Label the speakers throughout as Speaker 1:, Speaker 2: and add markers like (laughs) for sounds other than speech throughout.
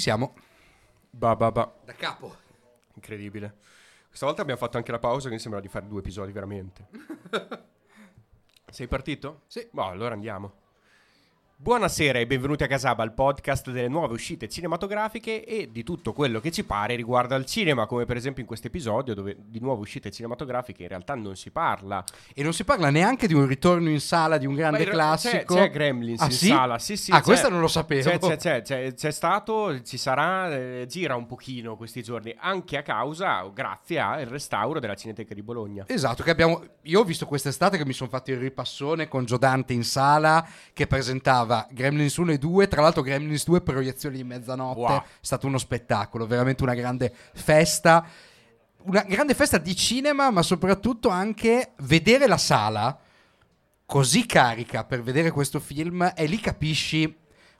Speaker 1: Ci siamo.
Speaker 2: Ba, ba, ba.
Speaker 1: Da capo.
Speaker 2: Incredibile. Questa volta abbiamo fatto anche la pausa che mi sembra di fare due episodi veramente. (laughs) Sei partito?
Speaker 1: Sì.
Speaker 2: Boh, allora andiamo. Buonasera e benvenuti a Casaba, il podcast delle nuove uscite cinematografiche e di tutto quello che ci pare riguardo al cinema, come per esempio in questo episodio dove di nuove uscite cinematografiche in realtà non si parla.
Speaker 1: E non si parla neanche di un ritorno in sala di un grande
Speaker 2: re-
Speaker 1: classico.
Speaker 2: C'è, c'è Gremlins
Speaker 1: Ah,
Speaker 2: in
Speaker 1: sì?
Speaker 2: sala, sì sì.
Speaker 1: Ah, questa non lo sapevo.
Speaker 2: C'è, c'è, c'è, c'è, stato, ci sarà, eh, gira un pochino questi giorni, anche a causa, grazie al restauro della Cineteca di Bologna.
Speaker 1: Esatto, che abbiamo. Io ho visto quest'estate che mi sono fatto il ripassone con Giodante in sala che presentava Gremlins 1 e 2. Tra l'altro, Gremlins 2 proiezioni di mezzanotte.
Speaker 2: Wow.
Speaker 1: È stato uno spettacolo, veramente una grande festa. Una grande festa di cinema, ma soprattutto anche vedere la sala così carica per vedere questo film e lì capisci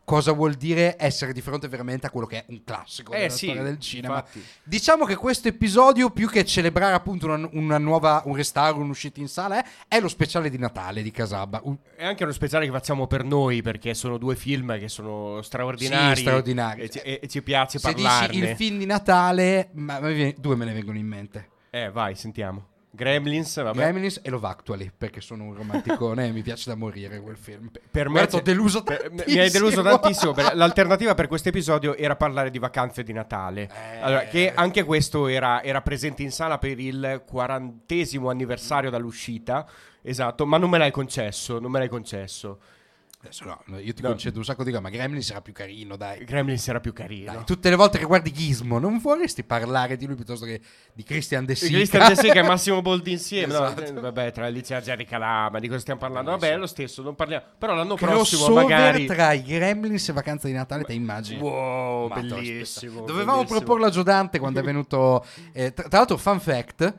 Speaker 1: cosa vuol dire essere di fronte veramente a quello che è un classico
Speaker 2: Eh
Speaker 1: della
Speaker 2: sì,
Speaker 1: storia del cinema.
Speaker 2: infatti.
Speaker 1: Diciamo che questo episodio, più che celebrare appunto una, una nuova, un restauro, un'uscita in sala, eh, è lo speciale di Natale di Casabba.
Speaker 2: È anche uno speciale che facciamo per noi perché sono due film che sono straordinari.
Speaker 1: Sì, straordinari.
Speaker 2: E ci, e- ci piace
Speaker 1: Se
Speaker 2: parlarne.
Speaker 1: dici il film di Natale, ma, ma due me ne vengono in mente.
Speaker 2: Eh, vai, sentiamo. Gremlins, vabbè.
Speaker 1: Gremlins e Love Actually, perché sono un romanticone e mi piace da morire quel film.
Speaker 2: Per me
Speaker 1: Guarda, deluso
Speaker 2: per-. Mi hai deluso tantissimo. l'alternativa per questo episodio era parlare di vacanze di Natale.
Speaker 1: Eh.
Speaker 2: Allora, che anche questo era, era presente in sala per il quarantesimo anniversario dall'uscita. Esatto, ma non me l'hai concesso. Non me l'hai concesso.
Speaker 1: Adesso no, no, io ti
Speaker 2: No.
Speaker 1: concedo un sacco di cose, ma Gremlins era più carino, dai.
Speaker 2: Gremlins era più carino.
Speaker 1: Dai, tutte le volte che guardi Gizmo, non vorresti parlare di lui piuttosto che di Christian De Sica?
Speaker 2: Christian De Sica e Massimo (laughs) Boldi insieme. no?
Speaker 1: Esatto.
Speaker 2: Eh, vabbè, tra Alicia Jerry Calama, di cosa stiamo parlando?
Speaker 1: Eh,
Speaker 2: Vabbè, è lo stesso, non parliamo. Però l'anno prossimo
Speaker 1: Crossover
Speaker 2: magari.
Speaker 1: tra i Gremlins e Vacanza di Natale, te immagini?
Speaker 2: Wow, bellissimo.
Speaker 1: Dovevamo
Speaker 2: bellissimo.
Speaker 1: proporlo a Giodante quando è venuto. eh, tra, tra l'altro, fun fact.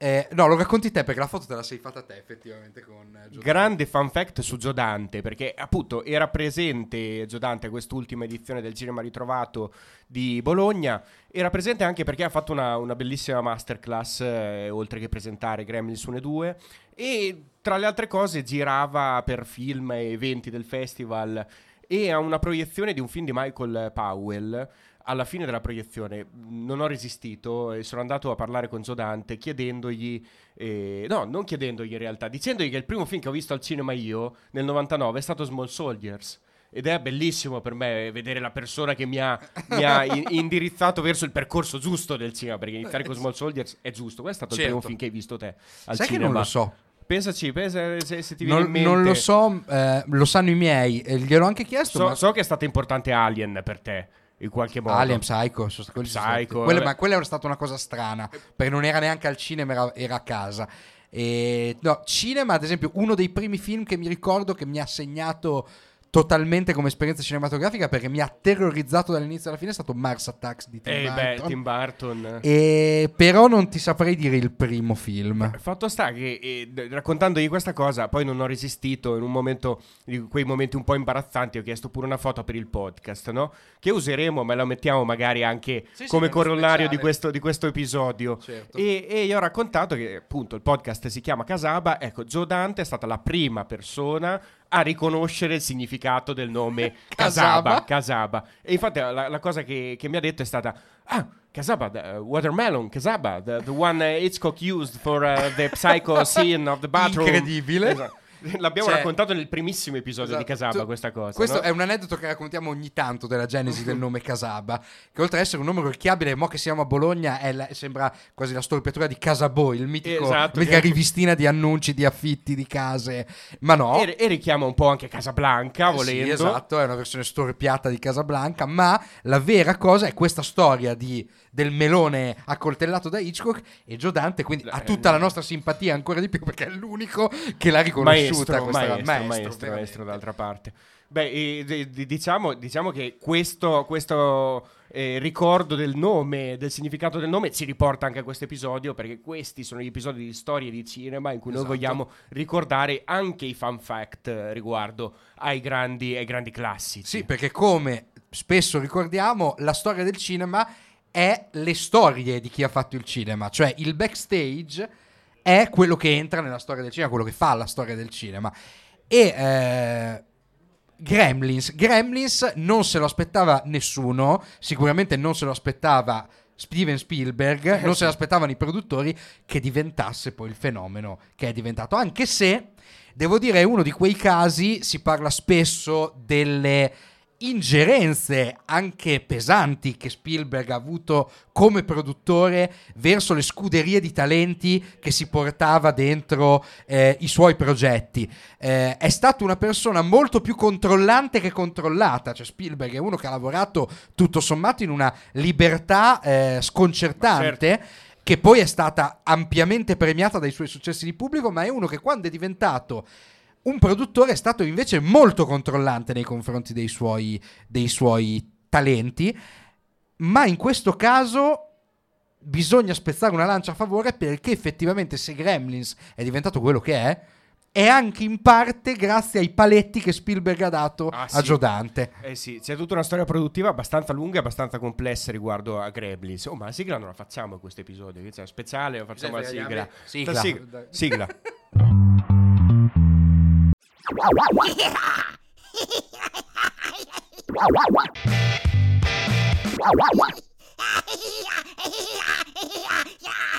Speaker 1: Eh, no, lo racconti te perché la foto te la sei fatta te effettivamente con eh, Giodante.
Speaker 2: Grande fan fact su Giodante, perché appunto era presente Giodante a quest'ultima edizione del Cinema Ritrovato di Bologna. Era presente anche perché ha fatto una, una bellissima masterclass, eh, oltre che presentare Gremlins 1 e 2. E tra le altre cose girava per film e eventi del festival e a una proiezione di un film di Michael Powell. Alla fine della proiezione non ho resistito e sono andato a parlare con Giodante chiedendogli, eh, no, non chiedendogli in realtà, dicendogli che il primo film che ho visto al cinema io nel 99 è stato Small Soldiers. Ed è bellissimo per me vedere la persona che mi ha, mi ha in- (laughs) indirizzato verso il percorso giusto del cinema. Perché iniziare con Small Soldiers è giusto. Questo è stato il
Speaker 1: Certo.
Speaker 2: primo film che hai visto te al
Speaker 1: Sai che
Speaker 2: cinema.
Speaker 1: non lo so.
Speaker 2: Pensaci, pensa se, se ti viene
Speaker 1: Non,
Speaker 2: in mente.
Speaker 1: non lo so, eh, lo sanno i miei. eh, gliel'ho anche chiesto.
Speaker 2: So,
Speaker 1: ma
Speaker 2: so che è stato importante Alien per te, in qualche modo.
Speaker 1: Alien, Psycho,
Speaker 2: Psycho,
Speaker 1: quelle- ma quella era stata una cosa strana perché non era neanche al cinema, era, era a casa. E, no, cinema, ad esempio, uno dei primi film che mi ricordo che mi ha segnato totalmente come esperienza cinematografica perché mi ha terrorizzato dall'inizio alla fine è stato Mars Attacks di Tim
Speaker 2: Eh beh,
Speaker 1: Burton.
Speaker 2: Tim Burton.
Speaker 1: E però non ti saprei dire il primo film.
Speaker 2: Fatto sta che eh, raccontandogli questa cosa, poi non ho resistito in un momento di quei momenti un po' imbarazzanti. Ho chiesto pure una foto per il podcast, no? Che useremo, ma la mettiamo magari anche
Speaker 1: Sì, sì,
Speaker 2: come
Speaker 1: nello
Speaker 2: corollario di questo, di questo episodio.
Speaker 1: Certo.
Speaker 2: E, e io ho raccontato che appunto il podcast si chiama Casaba. Ecco, Joe Dante è stata la prima persona a riconoscere il significato del nome (laughs)
Speaker 1: Casaba.
Speaker 2: Casaba. E infatti la, la cosa che, che mi ha detto è stata: Ah, Casaba, the, uh, watermelon, Casaba, the, the one uh, Hitchcock used for uh, the psycho (laughs) scene of the bathroom.
Speaker 1: Incredibile.
Speaker 2: Esatto. (laughs) L'abbiamo
Speaker 1: Cioè-
Speaker 2: raccontato nel primissimo episodio di
Speaker 1: Esatto.
Speaker 2: Casaba
Speaker 1: Tu-
Speaker 2: questa cosa.
Speaker 1: Questo
Speaker 2: no?
Speaker 1: è un aneddoto che raccontiamo ogni tanto della genesi del (laughs) nome Casaba, che oltre ad essere un nome orecchiabile, mo che siamo a Bologna, è la- sembra quasi la storpiatura di Casabo, il mitico,
Speaker 2: Esatto,
Speaker 1: mitica
Speaker 2: che-
Speaker 1: rivistina di annunci, di affitti, di case. Ma no.
Speaker 2: E, e richiama un po' anche Casablanca,
Speaker 1: Eh sì,
Speaker 2: volendo.
Speaker 1: esatto, è una versione storpiata di Casablanca, ma la vera cosa è questa storia di- del melone accoltellato da Hitchcock e Joe Dante, quindi ha tutta la nostra simpatia ancora di più perché è l'unico che l'ha riconosciuta
Speaker 2: maestro,
Speaker 1: questa
Speaker 2: maestro, maestro,
Speaker 1: veramente.
Speaker 2: maestro, d'altra parte. Beh, diciamo, diciamo che questo, questo eh, ricordo del nome, del significato del nome, ci riporta anche a questo episodio, perché questi sono gli episodi di storie di cinema in cui
Speaker 1: Esatto.
Speaker 2: noi vogliamo ricordare anche i fun fact eh, riguardo ai grandi, ai grandi classici.
Speaker 1: Sì, perché come spesso ricordiamo, la storia del cinema è le storie di chi ha fatto il cinema, cioè il backstage è quello che entra nella storia del cinema, quello che fa la storia del cinema. E eh, Gremlins. Gremlins non se lo aspettava nessuno, sicuramente non se lo aspettava Steven Spielberg, non se lo aspettavano i produttori che diventasse poi il fenomeno che è diventato, anche se devo dire è uno di quei casi, si parla spesso delle ingerenze anche pesanti che Spielberg ha avuto come produttore verso le scuderie di talenti che si portava dentro eh, i suoi progetti. Eh, è stato una persona molto più controllante che controllata, cioè Spielberg è uno che ha lavorato tutto sommato in una libertà eh, sconcertante. Certo che poi è stata ampiamente premiata dai suoi successi di pubblico, ma è uno che quando è diventato un produttore è stato invece molto controllante nei confronti dei suoi, dei suoi talenti, ma in questo caso bisogna spezzare una lancia a favore perché effettivamente se Gremlins è diventato quello che è, è anche in parte grazie ai paletti che Spielberg ha dato ah, a Joe Dante.
Speaker 2: Eh sì, c'è tutta una storia produttiva abbastanza lunga e abbastanza complessa riguardo a Gremlins. Oh, ma la sigla non la facciamo in questo episodio, c'è speciale, facciamo la sigla. Sigla. sigla. sigla. Yeah.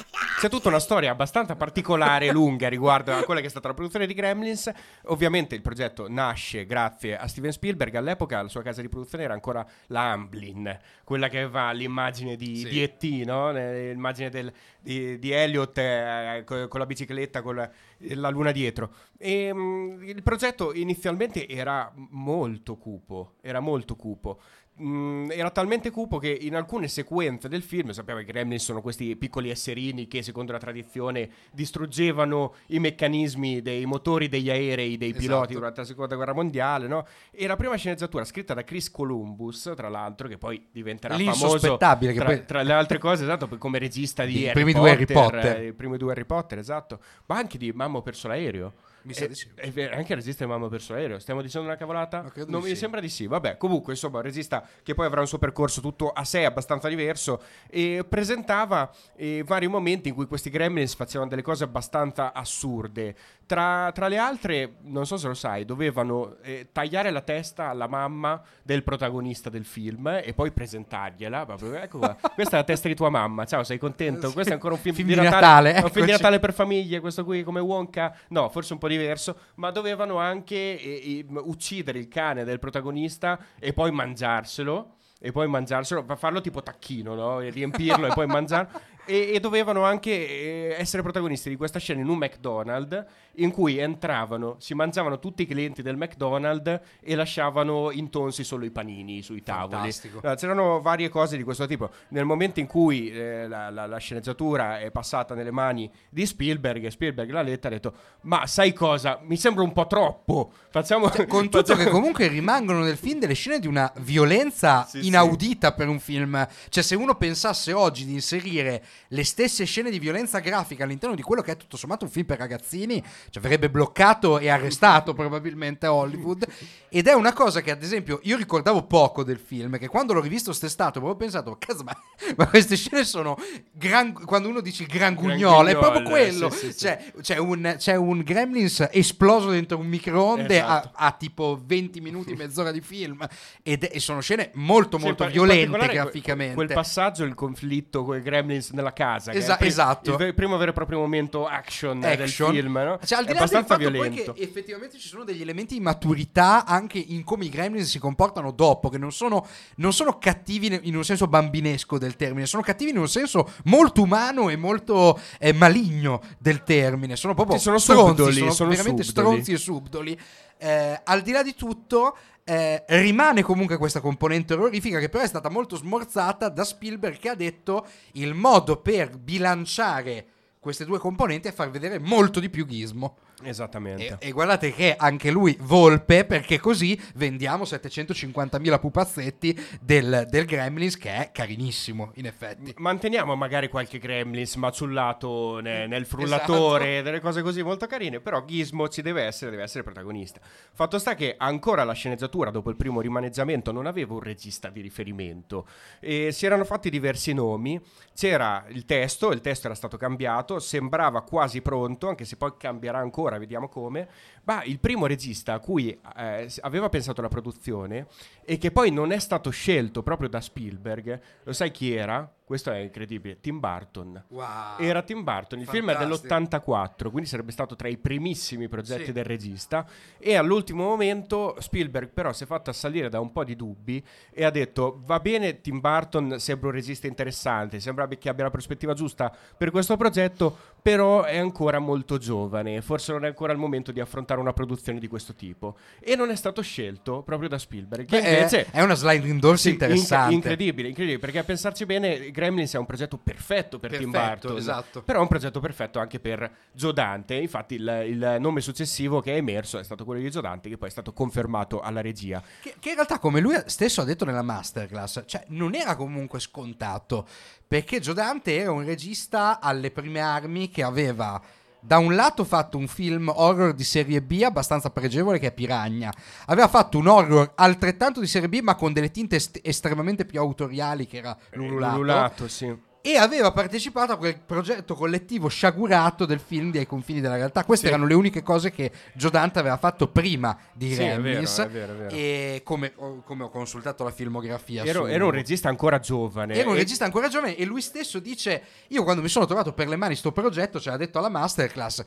Speaker 2: (laughs) (laughs) C'è tutta una storia abbastanza particolare e lunga riguardo a quella che è stata la produzione di Gremlins. Ovviamente il progetto nasce grazie a Steven Spielberg. All'epoca la sua casa di produzione era ancora la Amblin, quella che aveva l'immagine di, sì. di E.T., no? l'immagine del, di, di, Elliot eh, con, con, la bicicletta, con la, la luna dietro. E, mh, mm, il progetto inizialmente era molto cupo, era molto cupo mh, era talmente cupo che in alcune sequenze del film, sappiamo che i Gremlin sono questi piccoli esserini che secondo la tradizione distruggevano i meccanismi dei motori degli aerei dei piloti esatto. durante la seconda guerra mondiale, no? E la prima sceneggiatura scritta da Chris Columbus, tra l'altro, che poi diventerà famoso tra,
Speaker 1: poi...
Speaker 2: tra, le altre cose, esatto, come regista di
Speaker 1: I primi due Harry Potter,
Speaker 2: eh, i primi due Harry Potter, esatto, ma anche di Mamma perso l'aereo. Mi sa di sì. È anche Resiste Mamma perso l'aereo. Stiamo dicendo una cavolata? No, non mi sì. sembra di sì. Vabbè, comunque, insomma, Resista che poi avrà un suo percorso tutto a sé abbastanza diverso e presentava eh, vari momenti in cui questi gremlins facevano delle cose abbastanza assurde. Tra, tra le altre, non so se lo sai, dovevano eh, tagliare la testa alla mamma del protagonista del film e poi presentargliela. Proprio, ecco qua. Questa è la testa di tua mamma. Ciao, sei contento? Questo è ancora un film, film di Natale. Natale. Un film di Natale per famiglie, questo qui come Wonka. No, forse un po' diverso, ma dovevano anche eh, uccidere il cane del protagonista e poi mangiarselo e poi mangiarselo, farlo tipo tacchino, no? E riempirlo e poi mangiarlo. (laughs) E, e, dovevano anche eh, essere protagonisti di questa scena in un McDonald's in cui entravano, si mangiavano tutti i clienti del McDonald's e lasciavano intonsi solo i panini sui tavoli. No, c'erano varie cose di questo tipo. Nel momento in cui eh, la, la, la, sceneggiatura è passata nelle mani di Spielberg, Spielberg l'ha letta e ha detto: Ma sai cosa? Mi sembra un po' troppo. Facciamo.
Speaker 1: Cioè, con (laughs) tutto facciamo... che comunque rimangono nel film delle scene di una violenza sì, inaudita sì. per un film. Cioè, se uno pensasse oggi di inserire le stesse scene di violenza grafica all'interno di quello che è tutto sommato un film per ragazzini, cioè verrebbe bloccato e arrestato probabilmente a Hollywood. Ed è una cosa che, ad esempio, io ricordavo poco del film, che quando l'ho rivisto st'estate avevo pensato, ma, (laughs) ma queste scene sono gran, quando uno dice gran gugnolo, è proprio quello. Sì, sì, cioè, sì. C'è, un, c'è, un, Gremlins esploso dentro un microonde esatto. a, a, tipo 20 minuti, mezz'ora di film. Ed, e sono scene molto, molto violente graficamente.
Speaker 2: Quel passaggio, il conflitto con i Gremlins nella casa.
Speaker 1: Esa-
Speaker 2: prim-
Speaker 1: esatto.
Speaker 2: Il primo vero e proprio momento action, action. del film, no?
Speaker 1: Cioè, al di là abbastanza del violento. che effettivamente ci sono degli elementi di maturità anche in come i Gremlins si comportano dopo, che non sono, non sono cattivi in un senso bambinesco del termine, sono cattivi in un senso molto umano e molto eh, maligno del termine. Sono proprio
Speaker 2: sì, sono stronzi, subdoli,
Speaker 1: sono,
Speaker 2: sono
Speaker 1: veramente
Speaker 2: subdoli.
Speaker 1: stronzi e subdoli. Eh, al di là di tutto, eh, rimane comunque questa componente orrorifica che però è stata molto smorzata da Spielberg che ha detto il modo per bilanciare queste due componenti è far vedere molto di più Gizmo.
Speaker 2: Esattamente.
Speaker 1: E, e, guardate che anche lui volpe perché così vendiamo 750.000 pupazzetti del, del, Gremlins che è carinissimo in effetti.
Speaker 2: Manteniamo magari qualche Gremlins maciullato ne, nel frullatore, esatto. delle cose così molto carine, però Gizmo ci deve essere, deve essere protagonista. Fatto sta che ancora la sceneggiatura dopo il primo rimaneggiamento non aveva un regista di riferimento e si erano fatti diversi nomi, c'era il testo, il testo era stato cambiato, sembrava quasi pronto, anche se poi cambierà ancora ancora, vediamo come, ma il primo regista a cui eh, aveva pensato la produzione e che poi non è stato scelto proprio da Spielberg, lo sai chi era? Questo è incredibile, Tim Burton.
Speaker 1: Wow.
Speaker 2: Era Tim Burton, il film è dell'84, quindi sarebbe stato tra i primissimi progetti sì. del regista e all'ultimo momento Spielberg però si è fatto assalire da un po' di dubbi e ha detto va bene Tim Burton sembra un regista interessante, sembra che abbia la prospettiva giusta per questo progetto, però è ancora molto giovane, forse non è ancora il momento di affrontare una produzione di questo tipo e non è stato scelto proprio da Spielberg. Che
Speaker 1: Beh, invece è, è una sliding doors sì, interessante.
Speaker 2: Inc- incredibile, incredibile, perché a pensarci bene Gremlins è un progetto perfetto per perfetto, Tim Burton,
Speaker 1: esatto.
Speaker 2: però è un progetto perfetto anche per Joe Dante. Infatti, il, il, nome successivo che è emerso è stato quello di Joe Dante, che poi è stato confermato alla regia.
Speaker 1: Che, che in realtà, come lui stesso ha detto nella masterclass, cioè non era comunque scontato perché Joe Dante era un regista alle prime armi che aveva da un lato fatto un film horror di serie B abbastanza pregevole che è Piragna. Aveva fatto un horror altrettanto di serie B ma con delle tinte est- estremamente più autoriali che era Lululato.
Speaker 2: Lululato, sì
Speaker 1: e aveva partecipato a quel progetto collettivo sciagurato del film di Ai confini della realtà. Queste sì. erano le uniche cose che Joe Dante aveva fatto prima di sì, Gremlins. È vero, è vero, è vero. E come, come, ho consultato la filmografia,
Speaker 2: ero,
Speaker 1: su...
Speaker 2: era un regista ancora giovane.
Speaker 1: Era un e... regista ancora giovane e lui stesso dice: Io quando mi sono trovato per le mani sto progetto, ce l'ha detto alla masterclass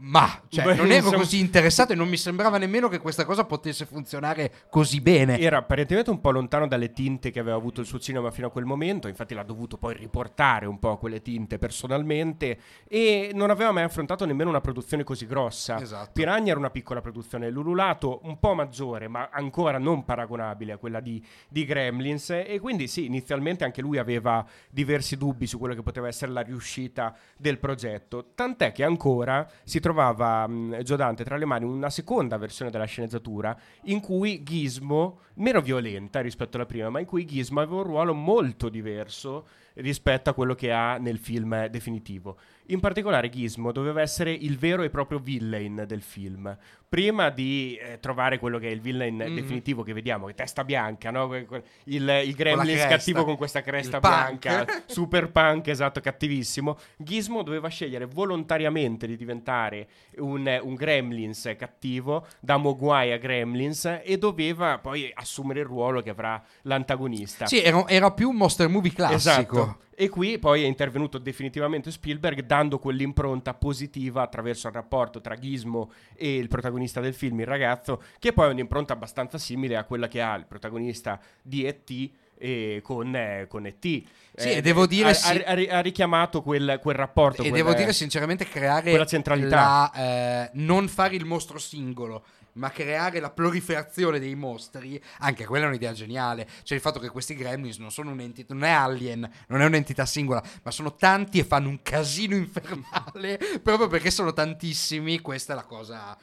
Speaker 1: ma cioè, Beh, non ero insomma... così interessato e non mi sembrava nemmeno che questa cosa potesse funzionare così bene.
Speaker 2: Era apparentemente un po' lontano dalle tinte che aveva avuto il suo cinema fino a quel momento, infatti l'ha dovuto poi riportare un po' quelle tinte personalmente e non aveva mai affrontato nemmeno una produzione così grossa.
Speaker 1: Esatto.
Speaker 2: Piranha era una piccola produzione, Lululato un po' maggiore, ma ancora non paragonabile a quella di, di Gremlins e quindi sì, inizialmente anche lui aveva diversi dubbi su quello che poteva essere la riuscita del progetto, tant'è che ancora si trovava mh, Giodante tra le mani una seconda versione della sceneggiatura in cui Gizmo, meno violenta rispetto alla prima, ma in cui Gizmo aveva un ruolo molto diverso rispetto a quello che ha nel film definitivo. In particolare Gizmo doveva essere il vero e proprio villain del film. Prima di eh, trovare quello che è il villain mm-hmm. definitivo che vediamo, che testa bianca, no? il, il gremlin cattivo con questa cresta bianca, (laughs) super punk, esatto, cattivissimo. Gizmo doveva scegliere volontariamente di diventare un, un gremlins cattivo, da Mogwai a gremlins, e doveva poi assumere il ruolo che avrà l'antagonista.
Speaker 1: Sì, era, era più un monster movie classico.
Speaker 2: Esatto. E qui poi è intervenuto definitivamente Spielberg dando quell'impronta positiva attraverso il rapporto tra Gizmo e il protagonista del film, il ragazzo, che poi è un'impronta abbastanza simile a quella che ha il protagonista di E.T., e con, eh, con E.T. Sì,
Speaker 1: eh, e devo dire...
Speaker 2: Ha, sì, ha, ha richiamato quel, quel rapporto.
Speaker 1: E
Speaker 2: quella,
Speaker 1: devo dire sinceramente creare...
Speaker 2: Quella centralità.
Speaker 1: La, eh, non fare il mostro singolo ma creare la proliferazione dei mostri, anche quella è un'idea geniale. Cioè il fatto che questi gremlins non sono un'entità, non è Alien, non è un'entità singola, ma sono tanti e fanno un casino (laughs) infernale proprio perché sono tantissimi. Questa è la cosa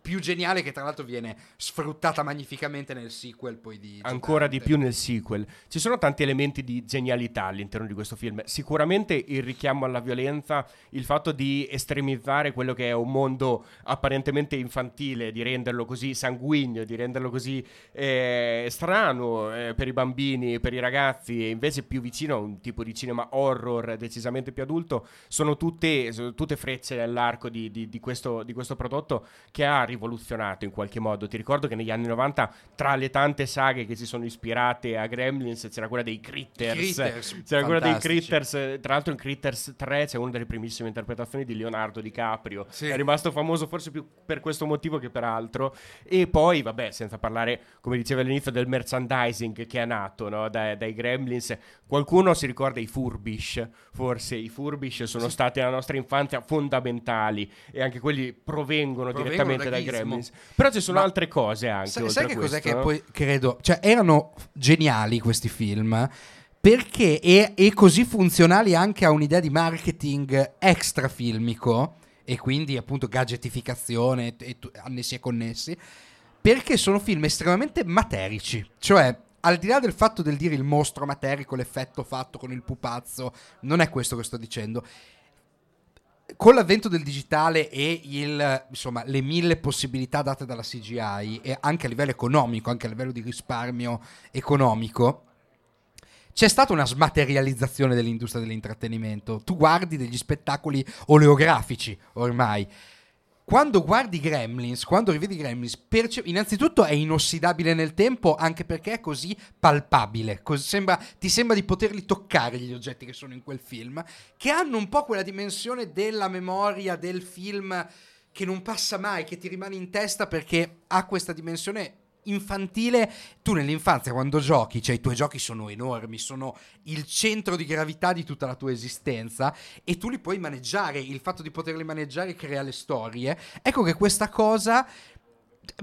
Speaker 1: più geniale che tra l'altro viene sfruttata magnificamente nel sequel poi di
Speaker 2: ancora di più nel sequel. Ci sono tanti elementi di genialità all'interno di questo film. Sicuramente il richiamo alla violenza il fatto di estremizzare quello che è un mondo apparentemente infantile di renderlo così sanguigno di renderlo così eh, strano eh, per i bambini per i ragazzi e invece più vicino a un tipo di cinema horror decisamente più adulto sono tutte, sono tutte frecce nell'arco di, di, di, questo, di questo prodotto che ha rivoluzionato in qualche modo. Ti ricordo che negli anni 90, tra le tante saghe che si sono ispirate a Gremlins, c'era quella dei Critters.
Speaker 1: critters (laughs)
Speaker 2: c'era quella dei Critters. Tra l'altro, in Critters 3 c'è una delle primissime interpretazioni di Leonardo DiCaprio. Sì. È rimasto famoso forse più per questo motivo che per altro. E poi, vabbè, senza parlare, come diceva all'inizio, del merchandising che è nato no? dai, dai Gremlins. Qualcuno si ricorda i Furbish. Forse i Furbish sono sì. stati nella nostra infanzia fondamentali e anche quelli provengono, provengono direttamente da dai Gremlins. Però ci sono Ma altre cose anche. Sai,
Speaker 1: sai
Speaker 2: che
Speaker 1: cos'è che poi credo? Cioè, erano geniali questi film perché è, è, così funzionali anche a un'idea di marketing extra filmico e quindi appunto gadgetificazione e, e annessi e connessi perché sono film estremamente materici cioè al di là del fatto del dire il mostro materico l'effetto fatto con il pupazzo non è questo che sto dicendo con l'avvento del digitale e il, insomma, le mille possibilità date dalla CGI, e anche a livello economico, anche a livello di risparmio economico, c'è stata una smaterializzazione dell'industria dell'intrattenimento. Tu guardi degli spettacoli oleografici ormai quando guardi Gremlins, quando rivedi Gremlins, perce- innanzitutto è inossidabile nel tempo anche perché è così palpabile, cos- sembra, ti sembra di poterli toccare gli oggetti che sono in quel film, che hanno un po' quella dimensione della memoria del film che non passa mai, che ti rimane in testa perché ha questa dimensione infantile, tu nell'infanzia quando giochi, cioè i tuoi giochi sono enormi, sono il centro di gravità di tutta la tua esistenza e tu li puoi maneggiare, il fatto di poterli maneggiare crea le storie. Ecco che questa cosa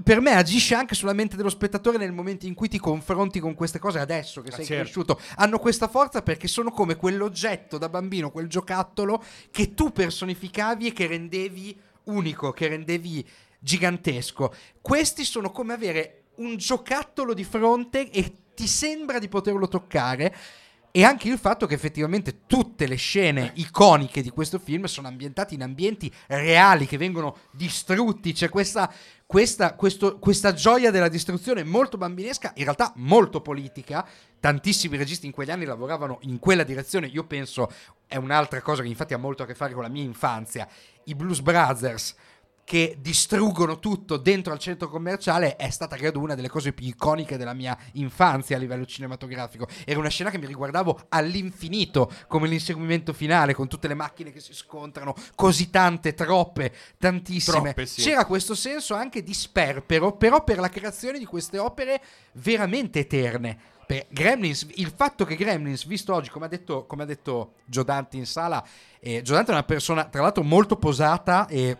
Speaker 1: per me agisce anche sulla mente dello spettatore nel momento in cui ti confronti con queste cose adesso che
Speaker 2: Ah,
Speaker 1: sei
Speaker 2: certo.
Speaker 1: cresciuto. Hanno questa forza perché sono come quell'oggetto da bambino, quel giocattolo che tu personificavi e che rendevi unico, che rendevi gigantesco. Questi sono come avere un giocattolo di fronte e ti sembra di poterlo toccare. E anche il fatto che effettivamente tutte le scene iconiche di questo film sono ambientate in ambienti reali che vengono distrutti. C'è questa, questa, questo- questa gioia della distruzione molto bambinesca, in realtà molto politica. Tantissimi registi in quegli anni lavoravano in quella direzione. Io penso, è un'altra cosa che infatti ha molto a che fare con la mia infanzia. I Blues Brothers che distruggono tutto dentro al centro commerciale è stata credo una delle cose più iconiche della mia infanzia a livello cinematografico. Era una scena che mi riguardavo all'infinito, come l'inseguimento finale, con tutte le macchine che si scontrano, così tante, troppe, tantissime.
Speaker 2: Troppe, sì.
Speaker 1: C'era questo senso anche di sperpero, però per la creazione di queste opere veramente eterne. Per Gremlins, il fatto che Gremlins, visto oggi, come ha detto, come ha detto Gio Dante in sala, eh, Gio Dante è una persona, tra l'altro, molto posata e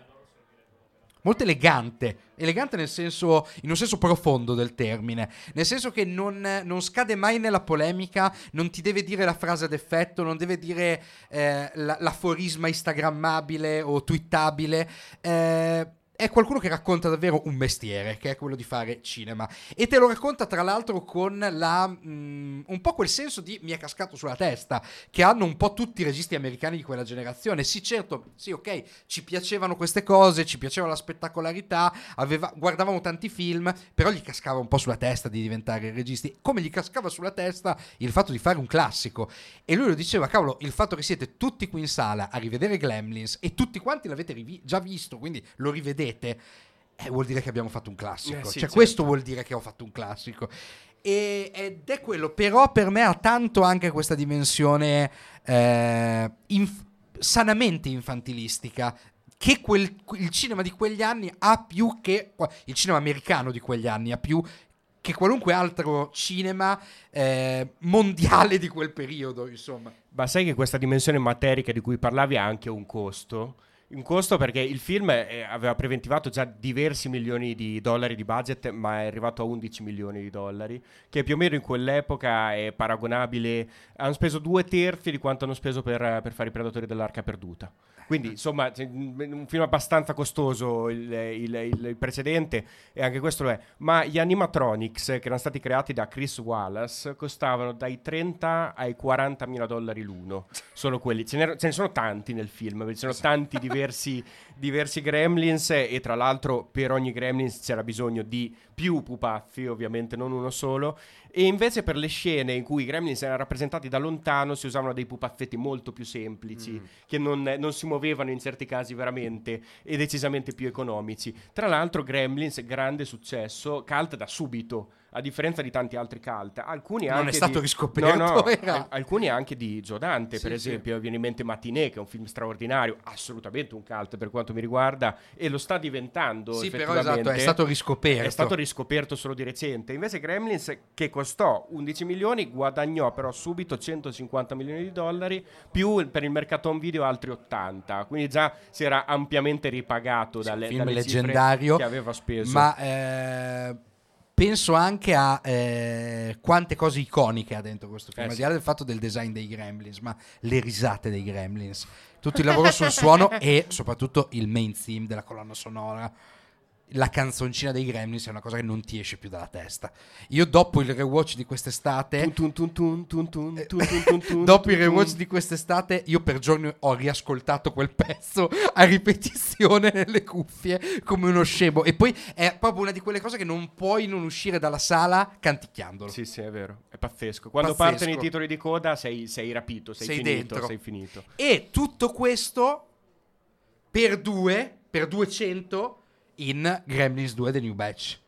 Speaker 1: molto elegante. Elegante nel senso, in un senso profondo del termine, nel senso che non, non scade mai nella polemica, non ti deve dire la frase ad effetto, non deve dire eh, la- l'aforisma instagrammabile o twittabile. eh, è qualcuno che racconta davvero un mestiere, che è quello di fare cinema. E te lo racconta tra l'altro con la, mm, un po' quel senso di mi è cascato sulla testa, che hanno un po' tutti i registi americani di quella generazione. Sì, certo, sì, ok, ci piacevano queste cose, ci piaceva la spettacolarità, aveva- guardavamo tanti film, però gli cascava un po' sulla testa di diventare registi. Come gli cascava sulla testa il fatto di fare un classico. E lui lo diceva, cavolo, il fatto che siete tutti qui in sala a rivedere Gremlins e tutti quanti l'avete rivi- già visto, quindi lo rivedete, eh, vuol dire che abbiamo fatto un classico.
Speaker 2: Eh, sì,
Speaker 1: cioè,
Speaker 2: certo.
Speaker 1: questo vuol dire che ho fatto un classico. E- ed è quello, però per me ha tanto anche questa dimensione eh, inf- sanamente infantilistica che quel- il cinema di quegli anni ha più che il cinema americano di quegli anni ha più che qualunque altro cinema eh, mondiale di quel periodo, insomma.
Speaker 2: Ma sai che questa dimensione materica di cui parlavi ha anche un costo? Un costo perché il film eh, aveva preventivato già diversi milioni di dollari di budget, ma è arrivato a 11 milioni di dollari, che più o meno in quell'epoca è paragonabile. Hanno speso due terzi di quanto hanno speso per, per fare i Predatori dell'Arca Perduta. Quindi, insomma, un film abbastanza costoso il, il- il- il precedente, e anche questo lo è. Ma gli animatronics che erano stati creati da Chris Wallace costavano dai 30 ai 40 mila dollari l'uno. Solo quelli. Ce, n'ero- ce ne sono tanti nel film, ci sono tanti diversi, (laughs) diversi gremlins, e tra l'altro per ogni gremlins c'era bisogno di più pupazzi, ovviamente, non uno solo. E invece per le scene in cui i gremlins erano rappresentati da lontano si usavano dei pupazzetti molto più semplici, che non, non si muovevano in certi casi veramente e decisamente più economici. Tra l'altro Gremlins, grande successo, cult da subito, a differenza di tanti altri cult. Alcuni
Speaker 1: Non
Speaker 2: anche
Speaker 1: è stato
Speaker 2: di-
Speaker 1: riscoperto,
Speaker 2: No, no,
Speaker 1: era-
Speaker 2: alcuni anche di Joe Dante,
Speaker 1: Sì,
Speaker 2: per
Speaker 1: sì.
Speaker 2: esempio, viene in mente Matinee, che è un film straordinario, assolutamente un cult per quanto mi riguarda, e lo sta diventando
Speaker 1: Sì, però esatto, è stato riscoperto.
Speaker 2: È stato riscoperto solo di recente. Invece Gremlins, che costò 11 milioni, guadagnò però subito 150 milioni di dollari, più per il mercato home video altri 80. Quindi già si era ampiamente ripagato
Speaker 1: Sì,
Speaker 2: dalle,
Speaker 1: film
Speaker 2: dalle
Speaker 1: leggendario,
Speaker 2: che aveva speso.
Speaker 1: Ma eh, penso anche a eh, quante cose iconiche ha dentro questo film,
Speaker 2: Eh,
Speaker 1: al di là del fatto del design dei Gremlins, ma le risate dei Gremlins, tutto il lavoro sul suono (laughs) e soprattutto il main theme della colonna sonora la canzoncina dei Gremlins è una cosa che non ti esce più dalla testa. Io dopo il rewatch di quest'estate, dopo il rewatch di quest'estate, io per giorni ho riascoltato quel pezzo a ripetizione (laughs) nelle cuffie come uno scemo. E poi è proprio una di quelle cose che non puoi non uscire dalla sala canticchiandolo.
Speaker 2: Sì, sì, è vero. È pazzesco. Quando
Speaker 1: pazzesco.
Speaker 2: partono i titoli di coda sei, sei rapito, sei,
Speaker 1: sei
Speaker 2: finito,
Speaker 1: dentro.
Speaker 2: sei finito.
Speaker 1: E tutto questo per due, per 200 in Gremlins 2 The New Batch.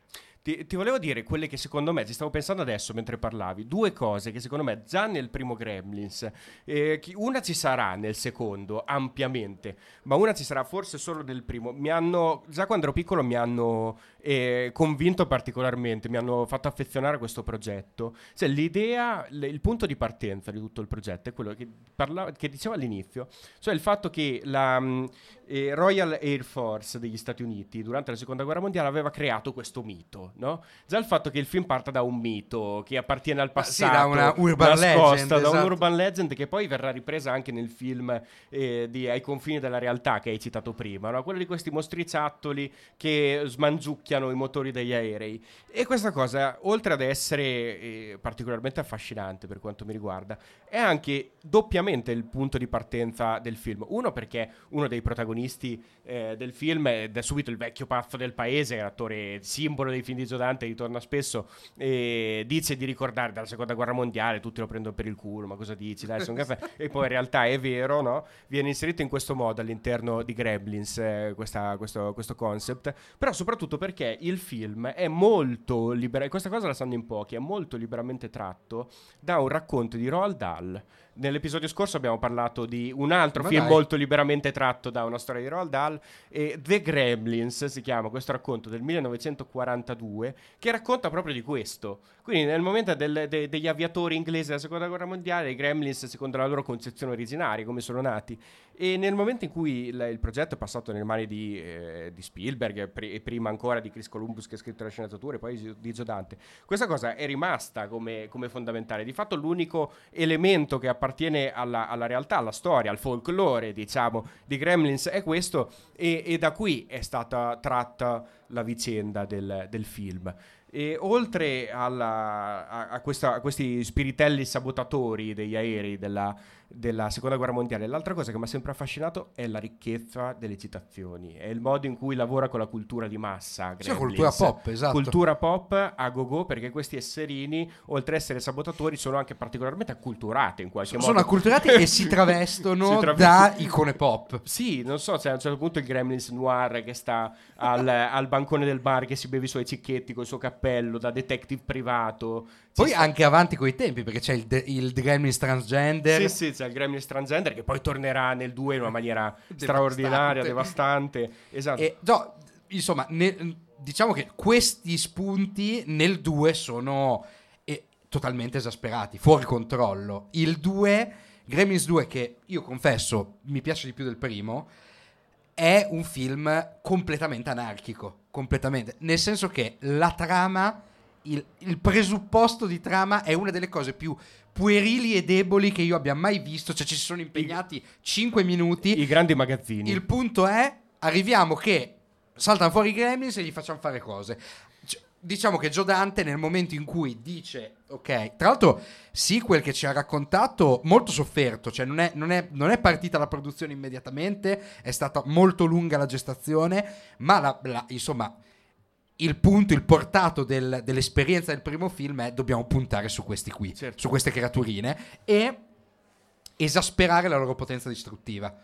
Speaker 2: Ti, ti, volevo dire quelle che secondo me, ti stavo pensando adesso mentre parlavi, due cose che secondo me già nel primo Gremlins, eh, una ci sarà nel secondo ampiamente, ma una ci sarà forse solo nel primo. Mi hanno, già quando ero piccolo mi hanno eh, convinto particolarmente, mi hanno fatto affezionare a questo progetto. Cioè l'idea, l- il punto di partenza di tutto il progetto è quello che, parlava, che dicevo all'inizio, cioè il fatto che la mh, eh, Royal Air Force degli Stati Uniti durante la seconda guerra mondiale aveva creato questo mito no? Già il fatto che il film parta da un mito che appartiene al passato,
Speaker 1: sì, da una urban
Speaker 2: nascosta,
Speaker 1: legend,
Speaker 2: da
Speaker 1: esatto.
Speaker 2: un'urban legend che poi verrà ripresa anche nel film eh, di Ai confini della realtà che hai citato prima, no? quello di questi mostriciattoli che smangiucchiano i motori degli aerei. E questa cosa, oltre ad essere eh, particolarmente affascinante per quanto mi riguarda, è anche doppiamente il punto di partenza del film. Uno perché uno dei protagonisti eh, del film è subito il vecchio pazzo del paese, l'attore simbolo dei film di Dante ritorna spesso e dice di ricordare dalla seconda guerra mondiale, tutti lo prendono per il culo, ma cosa dici? Dai, un caffè. (laughs) e poi in realtà è vero, no? Viene inserito in questo modo all'interno di Gremlins eh, questa, questo, questo, concept, però soprattutto perché il film è molto libero, questa cosa la sanno in pochi, è molto liberamente tratto da un racconto di Roald Dahl fall nell'episodio scorso abbiamo parlato di un altro Ma film dai. molto liberamente tratto da una storia di Roald Dahl, e The Gremlins si chiama questo racconto del 1942, che racconta proprio di questo. Quindi nel momento del, de, degli aviatori inglesi della seconda guerra mondiale, i Gremlins, secondo la loro concezione originaria, come sono nati, e nel momento in cui il, il progetto è passato nelle mani di, eh, di Spielberg e, pr- e, prima ancora di Chris Columbus che ha scritto le sceneggiature, poi di Gio Dante, questa cosa è rimasta come, come fondamentale. Di fatto l'unico elemento che appartiene alla, alla, realtà, alla storia, al folklore, diciamo, di Gremlins è questo e, e da qui è stata tratta la vicenda del, del film. E oltre alla, a, a, questa, a, questi spiritelli sabotatori degli aerei della, della seconda guerra mondiale. L'altra cosa che mi ha sempre affascinato è la ricchezza delle citazioni, è il modo in cui lavora con la cultura di massa.
Speaker 1: Sì, cultura pop, esatto.
Speaker 2: Cultura pop a go-go perché questi esserini, oltre ad essere sabotatori, sono anche particolarmente acculturati in qualche
Speaker 1: sono
Speaker 2: modo.
Speaker 1: Sono acculturati e si (laughs) travestono, si travestono da icone pop.
Speaker 2: Sì, non so, cioè, a un certo punto il Gremlins Noir che sta al, (laughs) al bancone del bar che si beve i suoi cicchetti con il suo cappello da detective privato.
Speaker 1: Poi anche avanti coi tempi perché c'è il, de- il Gremlins transgender.
Speaker 2: Sì, sì, c'è il Gremlins transgender che poi tornerà nel 2 in una maniera (laughs) straordinaria, devastante. Esatto.
Speaker 1: E, no, insomma, ne, diciamo che questi spunti nel 2 sono eh, totalmente esasperati, fuori controllo. Il 2, Gremlins 2, che io confesso mi piace di più del primo, è un film completamente anarchico, completamente, nel senso che la trama il, il, presupposto di trama è una delle cose più puerili e deboli che io abbia mai visto. Cioè, ci si sono impegnati I, 5 minuti.
Speaker 2: I grandi magazzini.
Speaker 1: Il punto è: arriviamo che saltano fuori i gremlins e gli facciamo fare cose. Cioè, diciamo che Joe Dante, nel momento in cui dice, ok, tra l'altro, sequel che ci ha raccontato molto sofferto, cioè non è, non, è, non è, partita la produzione immediatamente, è stata molto lunga la gestazione, ma la, la, insomma il punto, il portato del, dell'esperienza del primo film è dobbiamo puntare su questi qui, certo. su queste creaturine e esasperare la loro potenza distruttiva.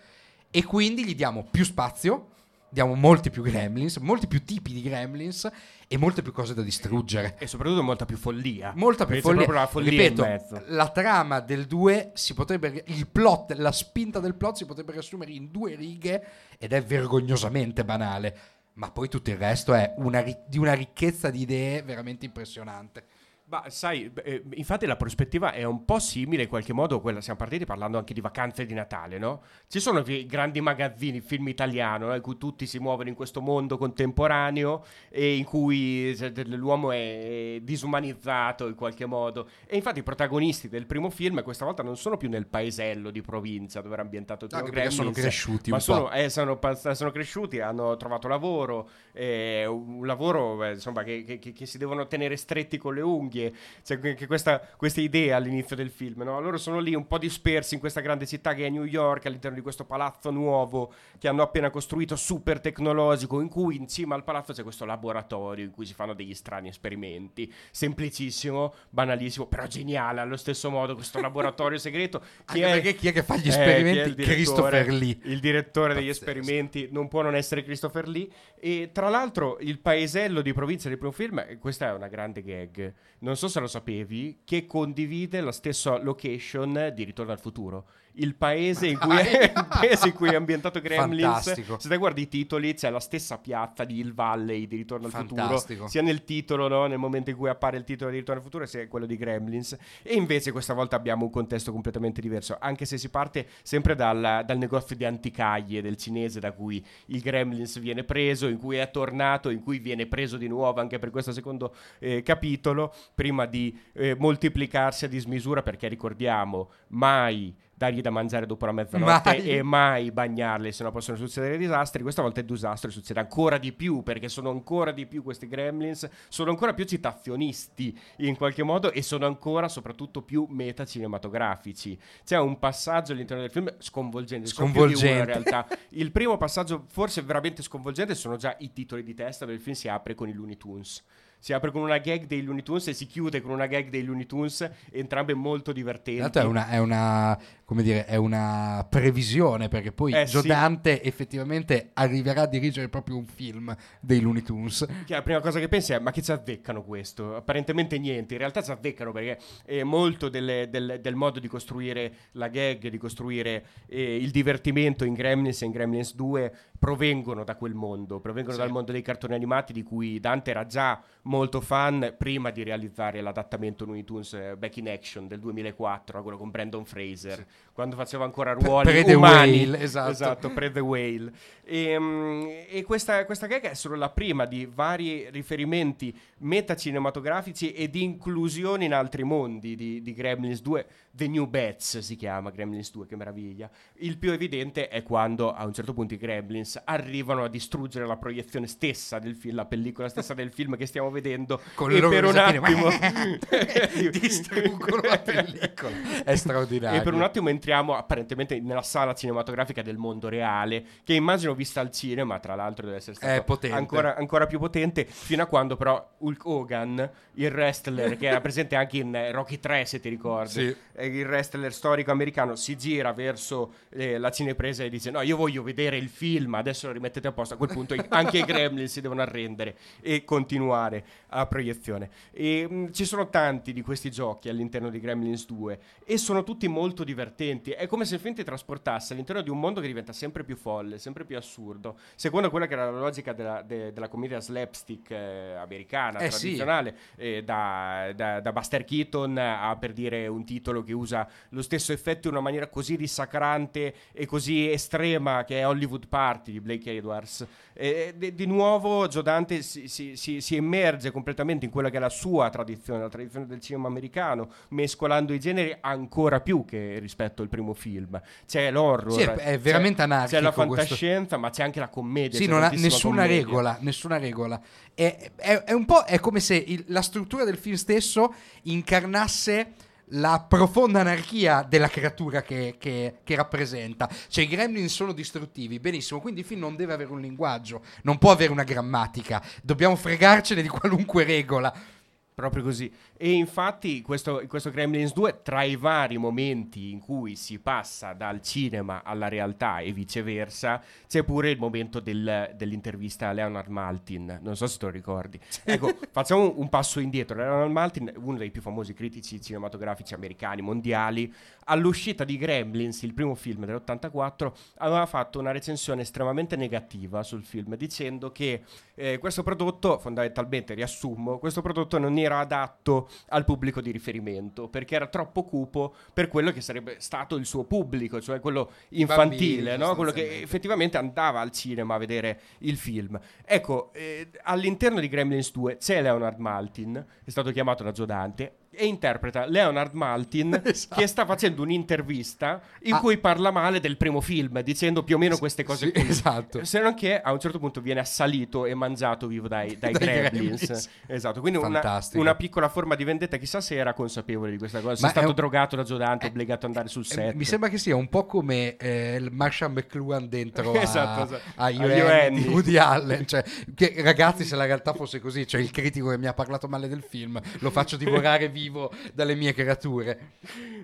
Speaker 1: E quindi gli diamo più spazio, diamo molti più gremlins, molti più tipi di gremlins e molte più cose da distruggere.
Speaker 2: E soprattutto molta più follia.
Speaker 1: Molta più follia. La follia Ripeto, la trama del 2 si potrebbe il plot, la spinta del plot si potrebbe riassumere in due righe ed è vergognosamente banale ma poi tutto il resto è una, di una ricchezza di idee veramente impressionante.
Speaker 2: Ma sai, eh, infatti la prospettiva è un po' simile in qualche modo a quella, siamo partiti parlando anche di vacanze di Natale, no? Ci sono i grandi magazzini, film italiano, eh, in cui tutti si muovono in questo mondo contemporaneo e in cui l'uomo è disumanizzato in qualche modo. E infatti i protagonisti del primo film questa volta non sono più nel paesello di provincia dove era ambientato
Speaker 1: Teo Gremlins, sono cresciuti
Speaker 2: ma sono, eh, sono, sono, cresciuti, hanno trovato lavoro, eh, un lavoro insomma che, che, che si devono tenere stretti con le unghie famiglie. C'è anche questa, questa idea all'inizio del film. No? Loro sono lì un po' dispersi in questa grande città che è New York, all'interno di questo palazzo nuovo che hanno appena costruito, super tecnologico, in cui in cima al palazzo c'è questo laboratorio in cui si fanno degli strani esperimenti. Semplicissimo, banalissimo, però geniale allo stesso modo questo laboratorio segreto. (laughs)
Speaker 1: Chi è, perché chi è che fa gli esperimenti? Eh, Christopher Lee.
Speaker 2: Il direttore degli esperimenti non può non essere Christopher Lee. E tra l'altro il paesello di provincia del primo film, questa è una grande gag, non so se lo sapevi, che condivide la stessa location di Ritorno al futuro il paese in cui, (laughs) è, (laughs) il paese in cui è ambientato Gremlins. Fantastico. Se te guardi i titoli, c'è la stessa piazza di Hill Valley di Ritorno al Fantastico. Futuro, sia nel titolo, no? nel momento in cui appare il titolo di Ritorno al Futuro, sia quello di Gremlins. E invece questa volta abbiamo un contesto completamente diverso, anche se si parte sempre dal, dal negozio di anticaglie del cinese da cui il Gremlins viene preso, in cui è tornato, in cui viene preso di nuovo anche per questo secondo eh, capitolo, prima di eh, moltiplicarsi a dismisura, perché ricordiamo, mai dargli da mangiare dopo la mezzanotte mai. e mai bagnarli, se no possono succedere disastri. Questa volta il disastro succede ancora di più perché sono ancora di più questi gremlins, sono ancora più citazionisti in qualche modo e sono ancora soprattutto più metacinematografici. C'è un passaggio all'interno del film sconvolgente, sconvolgente. In realtà. Il primo passaggio forse veramente sconvolgente sono già i titoli di testa dove il film si apre con i Looney Tunes si apre con una gag dei Looney Tunes e si chiude con una gag dei Looney Tunes, entrambe molto divertenti.
Speaker 1: È una, è una, come dire, è una previsione perché poi eh, Joe sì. Dante effettivamente arriverà a dirigere proprio un film dei Looney Tunes.
Speaker 2: Che la prima cosa che pensi è ma che ci azzeccano questo? Apparentemente niente, in realtà ci azzeccano perché è molto delle, del, del, modo di costruire la gag, di costruire eh, il divertimento in Gremlins e in Gremlins 2 provengono da quel mondo, provengono sì. dal mondo dei cartoni animati di cui Dante era già molto fan prima di realizzare l'adattamento Looney Tunes eh, Back in Action del 2004, quello con Brandon Fraser, sì. Quando faceva ancora ruoli pre- umani.
Speaker 1: Whale, esatto.
Speaker 2: esatto, pre The Whale. E, um, e questa, questa gag è solo la prima di vari riferimenti metacinematografici e di inclusione in altri mondi di, di Gremlins 2. The New Bats si chiama Gremlins 2, che meraviglia. Il più evidente è quando a un certo punto i Gremlins arrivano a distruggere la proiezione stessa del film, la pellicola stessa del film che stiamo vedendo.
Speaker 1: Con e per un attimo (laughs) distruggono la pellicola. È straordinario.
Speaker 2: E per un attimo entriamo apparentemente nella sala cinematografica del mondo reale, che immagino vista al cinema, tra l'altro deve essere stato ancora, ancora più potente, fino a quando però Hulk Hogan, il wrestler che era presente anche in Rocky 3 se ti ricordi, sì. Il wrestler storico americano, si gira verso eh, la cinepresa e dice no io voglio vedere il film, adesso lo rimettete a posto, a quel punto anche i gremlin si devono arrendere e continuare a proiezione. E, mh, mm, ci sono tanti di questi giochi all'interno di Gremlins 2 e sono tutti molto divertenti, è come se il film ti trasportasse all'interno di un mondo che diventa sempre più folle, sempre più assurdo, secondo quella che era la logica della, de, della commedia slapstick eh, americana eh tradizionale, sì. eh, da, da, da, Buster Keaton a per dire un titolo che usa lo stesso effetto in una maniera così dissacrante e così estrema che è Hollywood Party di Blake Edwards. E, di, di, nuovo Joe Dante si, si, si, si, immerge completamente in quella che è la sua tradizione, la tradizione del cinema americano, mescolando i generi ancora più che rispetto al primo film. C'è l'horror,
Speaker 1: sì, è, veramente
Speaker 2: c'è,
Speaker 1: anarchico.
Speaker 2: C'è la fantascienza, questo... ma c'è anche la commedia.
Speaker 1: Sì, non ha nessuna commedia. regola, nessuna regola. È, è, è, un po' è come se il, la struttura del film stesso incarnasse la profonda anarchia della creatura che, che, che, rappresenta. Cioè, i gremlin sono distruttivi, benissimo, quindi il film non deve avere un linguaggio, non può avere una grammatica, dobbiamo fregarcene di qualunque regola.
Speaker 2: Proprio così. E infatti questo, questo Gremlins 2, tra i vari momenti in cui si passa dal cinema alla realtà e viceversa, c'è pure il momento del, dell'intervista a Leonard Maltin. Non so se te lo ricordi. ecco, (laughs) facciamo un passo indietro. Leonard Maltin, uno dei più famosi critici cinematografici americani, mondiali, all'uscita di Gremlins, il primo film dell'84, aveva fatto una recensione estremamente negativa sul film, dicendo che eh, questo prodotto, fondamentalmente riassumo, questo prodotto non era adatto al pubblico di riferimento, perché era troppo cupo per quello che sarebbe stato il suo pubblico, cioè quello infantile, Bambini, no? quello che effettivamente andava al cinema a vedere il film. Ecco, eh, all'interno di Gremlins 2 c'è Leonard Maltin, è stato chiamato da Giodante, e interpreta Leonard Maltin (laughs)
Speaker 1: Esatto.
Speaker 2: che sta facendo un'intervista in
Speaker 1: Ah.
Speaker 2: cui parla male del primo film, dicendo più o meno queste cose
Speaker 1: Sì,
Speaker 2: qui.
Speaker 1: esatto.
Speaker 2: Se non che a un certo punto viene assalito e mangiato vivo dai, dai, (laughs)
Speaker 1: Dai
Speaker 2: gremlins.
Speaker 1: gremlins.
Speaker 2: Esatto, quindi una, una piccola forma di vendetta. Chissà se era consapevole di questa cosa. Se è stato
Speaker 1: un-
Speaker 2: drogato da Giodante,
Speaker 1: Eh,
Speaker 2: obbligato ad andare sul
Speaker 1: Eh,
Speaker 2: set.
Speaker 1: Mi sembra che sia un po' come eh, il Marshall McLuhan dentro (laughs) a,
Speaker 2: Esatto, esatto.
Speaker 1: a
Speaker 2: A
Speaker 1: UN
Speaker 2: UN.
Speaker 1: di Woody Allen. Cioè, che, ragazzi, se la realtà fosse così, cioè il critico che mi ha parlato male del film, lo faccio divorare vivo dalle mie creature.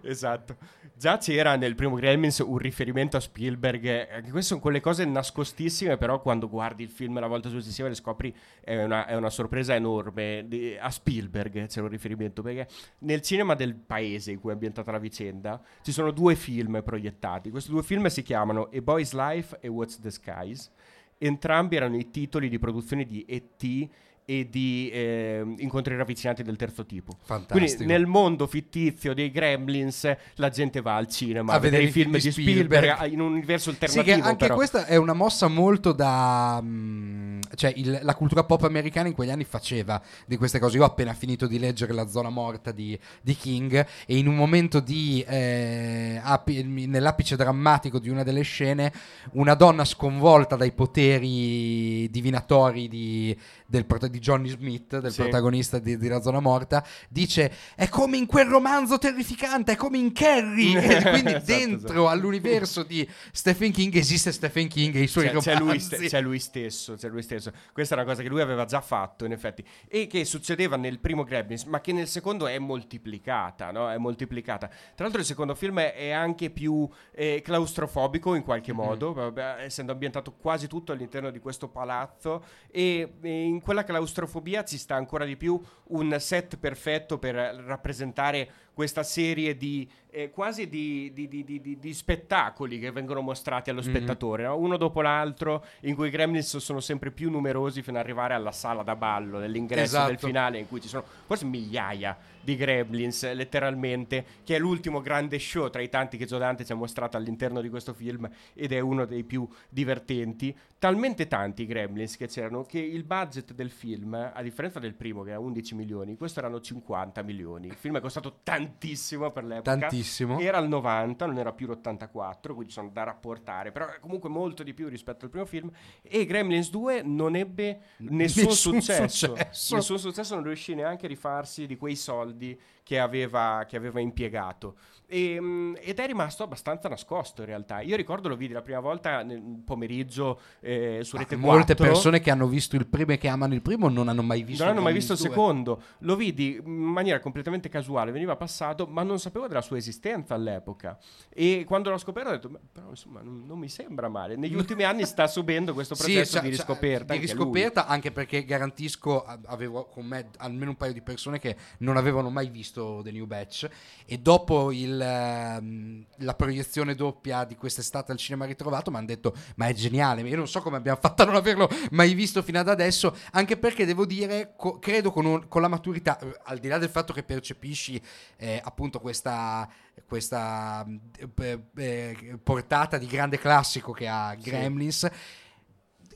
Speaker 2: Esatto. Già c'era nel primo Gremlins un riferimento a Spielberg. eh, Anche queste sono quelle cose nascostissime, però quando guardi il film la volta successiva le scopri è una, è una sorpresa enorme. A Spielberg c'era un riferimento, perché nel cinema del paese in cui è ambientata la vicenda ci sono due film proiettati. Questi due film si chiamano A Boy's Life e What's the Skies. Entrambi erano i titoli di produzione di E.T. e di eh, Incontri ravvicinati del terzo tipo.
Speaker 1: Fantastico.
Speaker 2: Quindi nel mondo fittizio dei Gremlins la gente va al cinema
Speaker 1: A
Speaker 2: a, vedere i film di Spielberg,
Speaker 1: Spielberg.
Speaker 2: in un universo
Speaker 1: Sì,
Speaker 2: alternativo.
Speaker 1: che anche
Speaker 2: però.
Speaker 1: questa è una mossa molto da... mm, cioè, il- la cultura pop americana in quegli anni faceva di queste cose. Io ho appena finito di leggere La zona morta di, di King e in un momento di... eh, api- nell'apice drammatico di una delle scene, una donna sconvolta dai poteri divinatori di, del prota- di Johnny Smith, del
Speaker 2: Sì.
Speaker 1: protagonista di, di La zona morta, dice è come in quel romanzo terrificante, è come in Carrie. E (laughs) quindi
Speaker 2: Esatto,
Speaker 1: dentro
Speaker 2: esatto.
Speaker 1: all'universo di Stephen King esiste Stephen King e i suoi
Speaker 2: C'è, c'è lui,
Speaker 1: romanzi.
Speaker 2: ste- c'è lui stesso, c'è lui stesso. Questa è una cosa che lui aveva già fatto, in effetti, e che succedeva nel primo Gremlins, ma che nel secondo è moltiplicata, no? È moltiplicata. Tra l'altro il secondo film è anche più eh, claustrofobico in qualche modo, vabbè, essendo ambientato quasi tutto all'interno di questo palazzo e, e in quella claustrofobia ci sta ancora di più un set perfetto per rappresentare questa serie di eh, quasi di, di- di- di- spettacoli che vengono mostrati allo spettatore, no? uno dopo l'altro, in cui i gremlins sono sempre più numerosi fino ad arrivare alla sala da ballo, dell'ingresso
Speaker 1: Esatto.
Speaker 2: del finale, in cui ci sono forse migliaia di gremlins, letteralmente, che è l'ultimo grande show tra i tanti che Giodante ci ha mostrato all'interno di questo film ed è uno dei più divertenti. Talmente tanti i gremlins che c'erano che il budget del film, a differenza del primo che era 11 milioni, questo erano 50 milioni. Il film è costato tantissimo per l'epoca.
Speaker 1: Tantissimo.
Speaker 2: Era il 90, non era più l'84, quindi sono da rapportare, però comunque molto di più rispetto al primo film. E Gremlins 2 non ebbe nessun,
Speaker 1: Nessun
Speaker 2: successo.
Speaker 1: successo.
Speaker 2: Nessun successo, non riuscì neanche a rifarsi di quei soldi che aveva, che aveva impiegato. E, mm, ed è rimasto abbastanza nascosto in realtà. Io ricordo lo vidi la prima volta nel pomeriggio eh, su Rete 4.
Speaker 1: Molte persone che hanno visto il primo e che amano il primo non hanno mai visto
Speaker 2: Non hanno mai visto il
Speaker 1: 2.
Speaker 2: secondo. Lo vidi in maniera completamente casuale, veniva passato, ma non sapevo della sua esistenza all'epoca. E quando l'ho scoperto ho detto, "Beh, però insomma, non, non mi sembra male. Negli ultimi anni sta subendo questo (laughs)
Speaker 1: Sì,
Speaker 2: processo
Speaker 1: cioè-
Speaker 2: di riscoperta.
Speaker 1: di
Speaker 2: anche
Speaker 1: riscoperta, anche perché garantisco, avevo con me almeno un paio di persone che non avevano mai visto The New Batch e dopo il, ehm, la proiezione doppia di quest'estate al cinema ritrovato mi hanno detto ma è geniale, io non so come abbiamo fatto a non averlo mai visto fino ad adesso, anche perché devo dire, co- credo con, un- con la maturità, al di là del fatto che percepisci eh, appunto questa questa eh, eh, portata di grande classico che ha
Speaker 2: Sì.
Speaker 1: Gremlins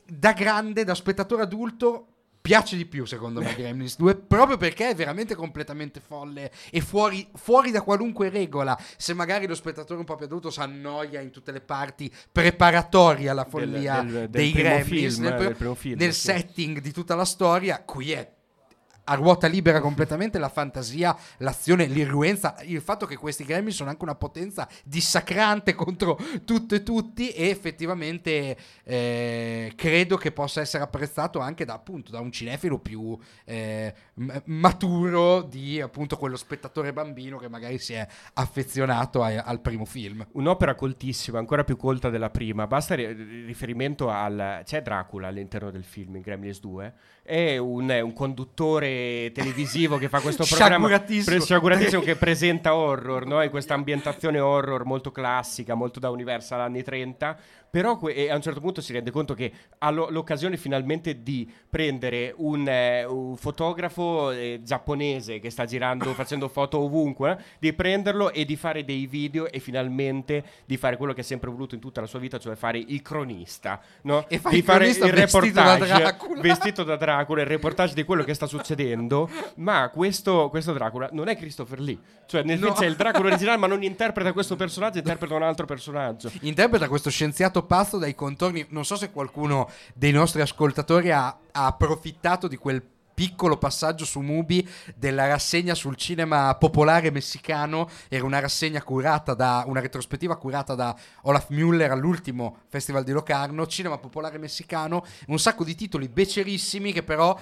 Speaker 1: da grande, da spettatore adulto, piace di più secondo me Gremlins 2, proprio perché è veramente completamente folle e fuori, fuori da qualunque regola. Se magari lo spettatore un po' più adulto si annoia in tutte le parti preparatorie alla
Speaker 2: Del-
Speaker 1: follia
Speaker 2: del- del
Speaker 1: dei
Speaker 2: primo
Speaker 1: Gremlins,
Speaker 2: film,
Speaker 1: nel, pre-
Speaker 2: del film,
Speaker 1: nel
Speaker 2: sì.
Speaker 1: setting di tutta la storia, qui è a ruota libera completamente la fantasia, l'azione, l'irruenza, il fatto che questi Gremlin sono anche una potenza dissacrante contro tutto e tutti e effettivamente eh, credo che possa essere apprezzato anche da appunto da un cinefilo più eh, maturo di appunto quello spettatore bambino che magari si è affezionato a- al primo film.
Speaker 2: Un'opera coltissima, ancora più colta della prima. Basta ri- riferimento al. C'è Dracula all'interno del film in Gremlins 2. È un, è un conduttore televisivo che fa questo (laughs) programma.
Speaker 1: Sciaguratissimo.
Speaker 2: sciaguratissimo che (laughs) presenta horror, no? In questa ambientazione horror molto classica, molto da Universal anni 30. Però que- a un certo punto si rende conto che ha lo- l'occasione finalmente di prendere un, eh, un fotografo eh, giapponese che sta girando, (laughs) facendo foto ovunque, eh, di prenderlo e di fare dei video e finalmente di fare quello che ha sempre voluto in tutta la sua vita, cioè fare il cronista, no?
Speaker 1: E fa
Speaker 2: di
Speaker 1: il
Speaker 2: fare il
Speaker 1: vestito da
Speaker 2: reportage
Speaker 1: Dracula.
Speaker 2: vestito da Dracula, il reportage di quello che sta succedendo. Dicendo, ma questo, questo Dracula non è Christopher Lee. Cioè, nel
Speaker 1: No.
Speaker 2: film c'è il Dracula originale, ma non interpreta questo (laughs) personaggio, interpreta un altro personaggio.
Speaker 1: Interpreta questo scienziato pazzo dai contorni. Non so se qualcuno dei nostri ascoltatori ha, ha approfittato di quel piccolo passaggio su Mubi della rassegna sul cinema popolare messicano. Era una rassegna curata da una retrospettiva curata da Olaf Müller all'ultimo Festival di Locarno. Cinema popolare messicano, un sacco di titoli becerissimi che però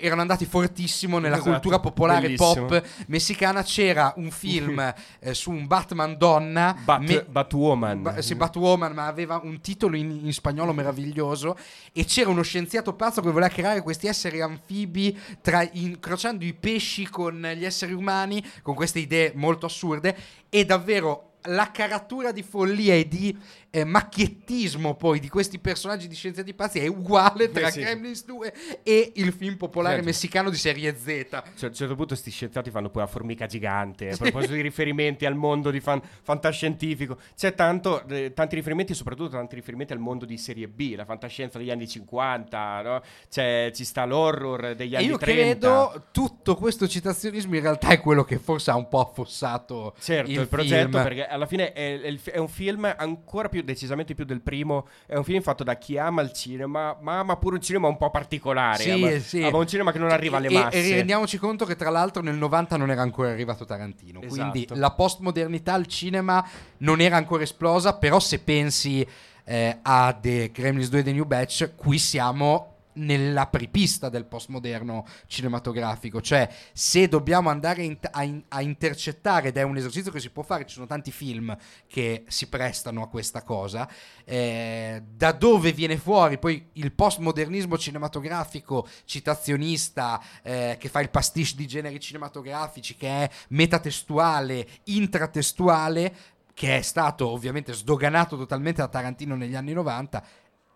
Speaker 1: erano andati fortissimo nella
Speaker 2: Esatto,
Speaker 1: cultura popolare
Speaker 2: bellissimo.
Speaker 1: pop messicana. C'era un film (laughs) eh, su un Batman donna.
Speaker 2: Bat-
Speaker 1: me-
Speaker 2: Batwoman.
Speaker 1: Ba- sì, Batwoman, ma aveva un titolo in, in spagnolo meraviglioso. E c'era uno scienziato pazzo che voleva creare questi esseri anfibi, tra, incrociando i pesci con gli esseri umani, con queste idee molto assurde. E davvero la caratura di follia e di eh, macchiettismo poi di questi personaggi di scienziati pazzi è uguale tra
Speaker 2: Eh sì.
Speaker 1: Gremlins 2 e il film popolare
Speaker 2: Certo.
Speaker 1: messicano di serie Z.
Speaker 2: Cioè, a un certo punto questi scienziati fanno poi la formica gigante a proposito di riferimenti al mondo di fan- fantascientifico c'è tanto, eh, tanti riferimenti soprattutto tanti riferimenti al mondo di serie B la fantascienza degli anni 50 no? C'è- ci sta l'horror degli
Speaker 1: E
Speaker 2: anni
Speaker 1: io
Speaker 2: 30
Speaker 1: credo tutto questo citazionismo in realtà è quello che forse ha un po' affossato
Speaker 2: Certo, il,
Speaker 1: il,
Speaker 2: progetto,
Speaker 1: film.
Speaker 2: perché alla fine è, è è un film ancora più, decisamente più del primo, è un film fatto da chi ama il cinema, ma ama pure un cinema un po' particolare,
Speaker 1: Sì,
Speaker 2: ama,
Speaker 1: sì.
Speaker 2: ama un cinema che non arriva alle masse.
Speaker 1: E, rendiamoci conto che tra l'altro nel 90 non era ancora arrivato Tarantino, quindi
Speaker 2: Esatto.
Speaker 1: la postmodernità al cinema non era ancora esplosa, però se pensi eh, a The Gremlins 2 e The New Batch, qui siamo nella prepista del postmoderno cinematografico, cioè se dobbiamo andare in- a, a intercettare, ed è un esercizio che si può fare, ci sono tanti film che si prestano a questa cosa, eh, da dove viene fuori? Poi il postmodernismo cinematografico citazionista eh, che fa il pastiche di generi cinematografici, che è metatestuale, intratestuale, che è stato ovviamente sdoganato totalmente da Tarantino negli anni 90,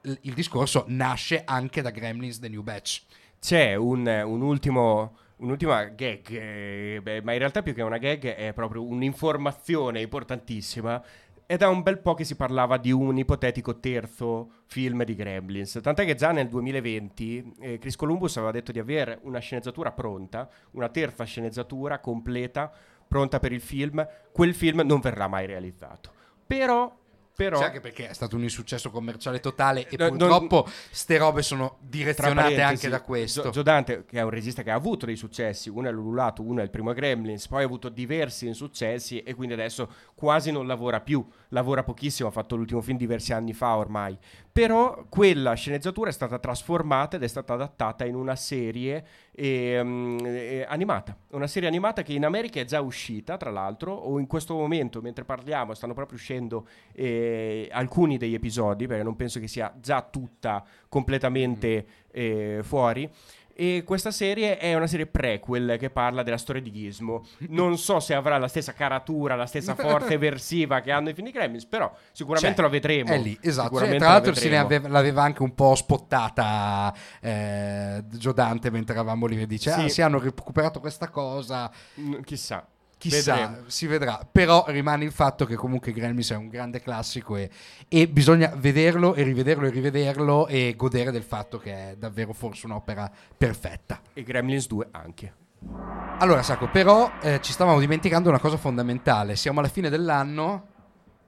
Speaker 1: il, discorso nasce anche da Gremlins The New Batch.
Speaker 2: C'è un, un ultimo... Un'ultima gag, eh, beh, ma in realtà più che una gag è proprio un'informazione importantissima. È da un bel po' che si parlava di un ipotetico terzo film di Gremlins. Tant'è che già nel 2020 eh, Chris Columbus aveva detto di avere una sceneggiatura pronta, una terza sceneggiatura completa, pronta per il film. Quel film non verrà mai realizzato. Però, però
Speaker 1: Sì, anche perché è stato un insuccesso commerciale totale e
Speaker 2: No, non-
Speaker 1: purtroppo ste robe sono direzionate anche da questo.
Speaker 2: Gio- Joe Dante, che è un regista che ha avuto dei successi, uno è l'Ululato, uno è il primo Gremlins, poi ha avuto diversi insuccessi e quindi adesso quasi non lavora più, lavora pochissimo, ha fatto l'ultimo film diversi anni fa ormai. Però quella sceneggiatura è stata trasformata ed è stata adattata in una serie ehm, eh, animata, una serie animata che in America è già uscita, tra l'altro, o in questo momento, mentre parliamo, stanno proprio uscendo eh, alcuni degli episodi, perché non penso che sia già tutta completamente eh, fuori. E questa serie è una serie prequel che parla della storia di Gizmo. Non so se avrà la stessa caratura, la stessa forza (laughs) eversiva che hanno i film di Gremlins, però sicuramente
Speaker 1: Cioè,
Speaker 2: la vedremo.
Speaker 1: È lì, esatto.
Speaker 2: Sicuramente
Speaker 1: Tra
Speaker 2: la
Speaker 1: l'altro
Speaker 2: vedremo.
Speaker 1: aveva- l'aveva anche un po' spottata eh, Gio Dante mentre eravamo lì e dice
Speaker 2: Sì.
Speaker 1: ah sì hanno recuperato questa cosa
Speaker 2: Mm, Chissà.
Speaker 1: Chissà
Speaker 2: Vedremo.
Speaker 1: si vedrà però rimane il fatto che comunque Gremlins è un grande classico e, e bisogna vederlo e rivederlo e rivederlo e godere del fatto che è davvero forse un'opera perfetta
Speaker 2: E Gremlins 2 anche.
Speaker 1: allora Sacco però eh, ci stavamo dimenticando una cosa fondamentale siamo alla fine dell'anno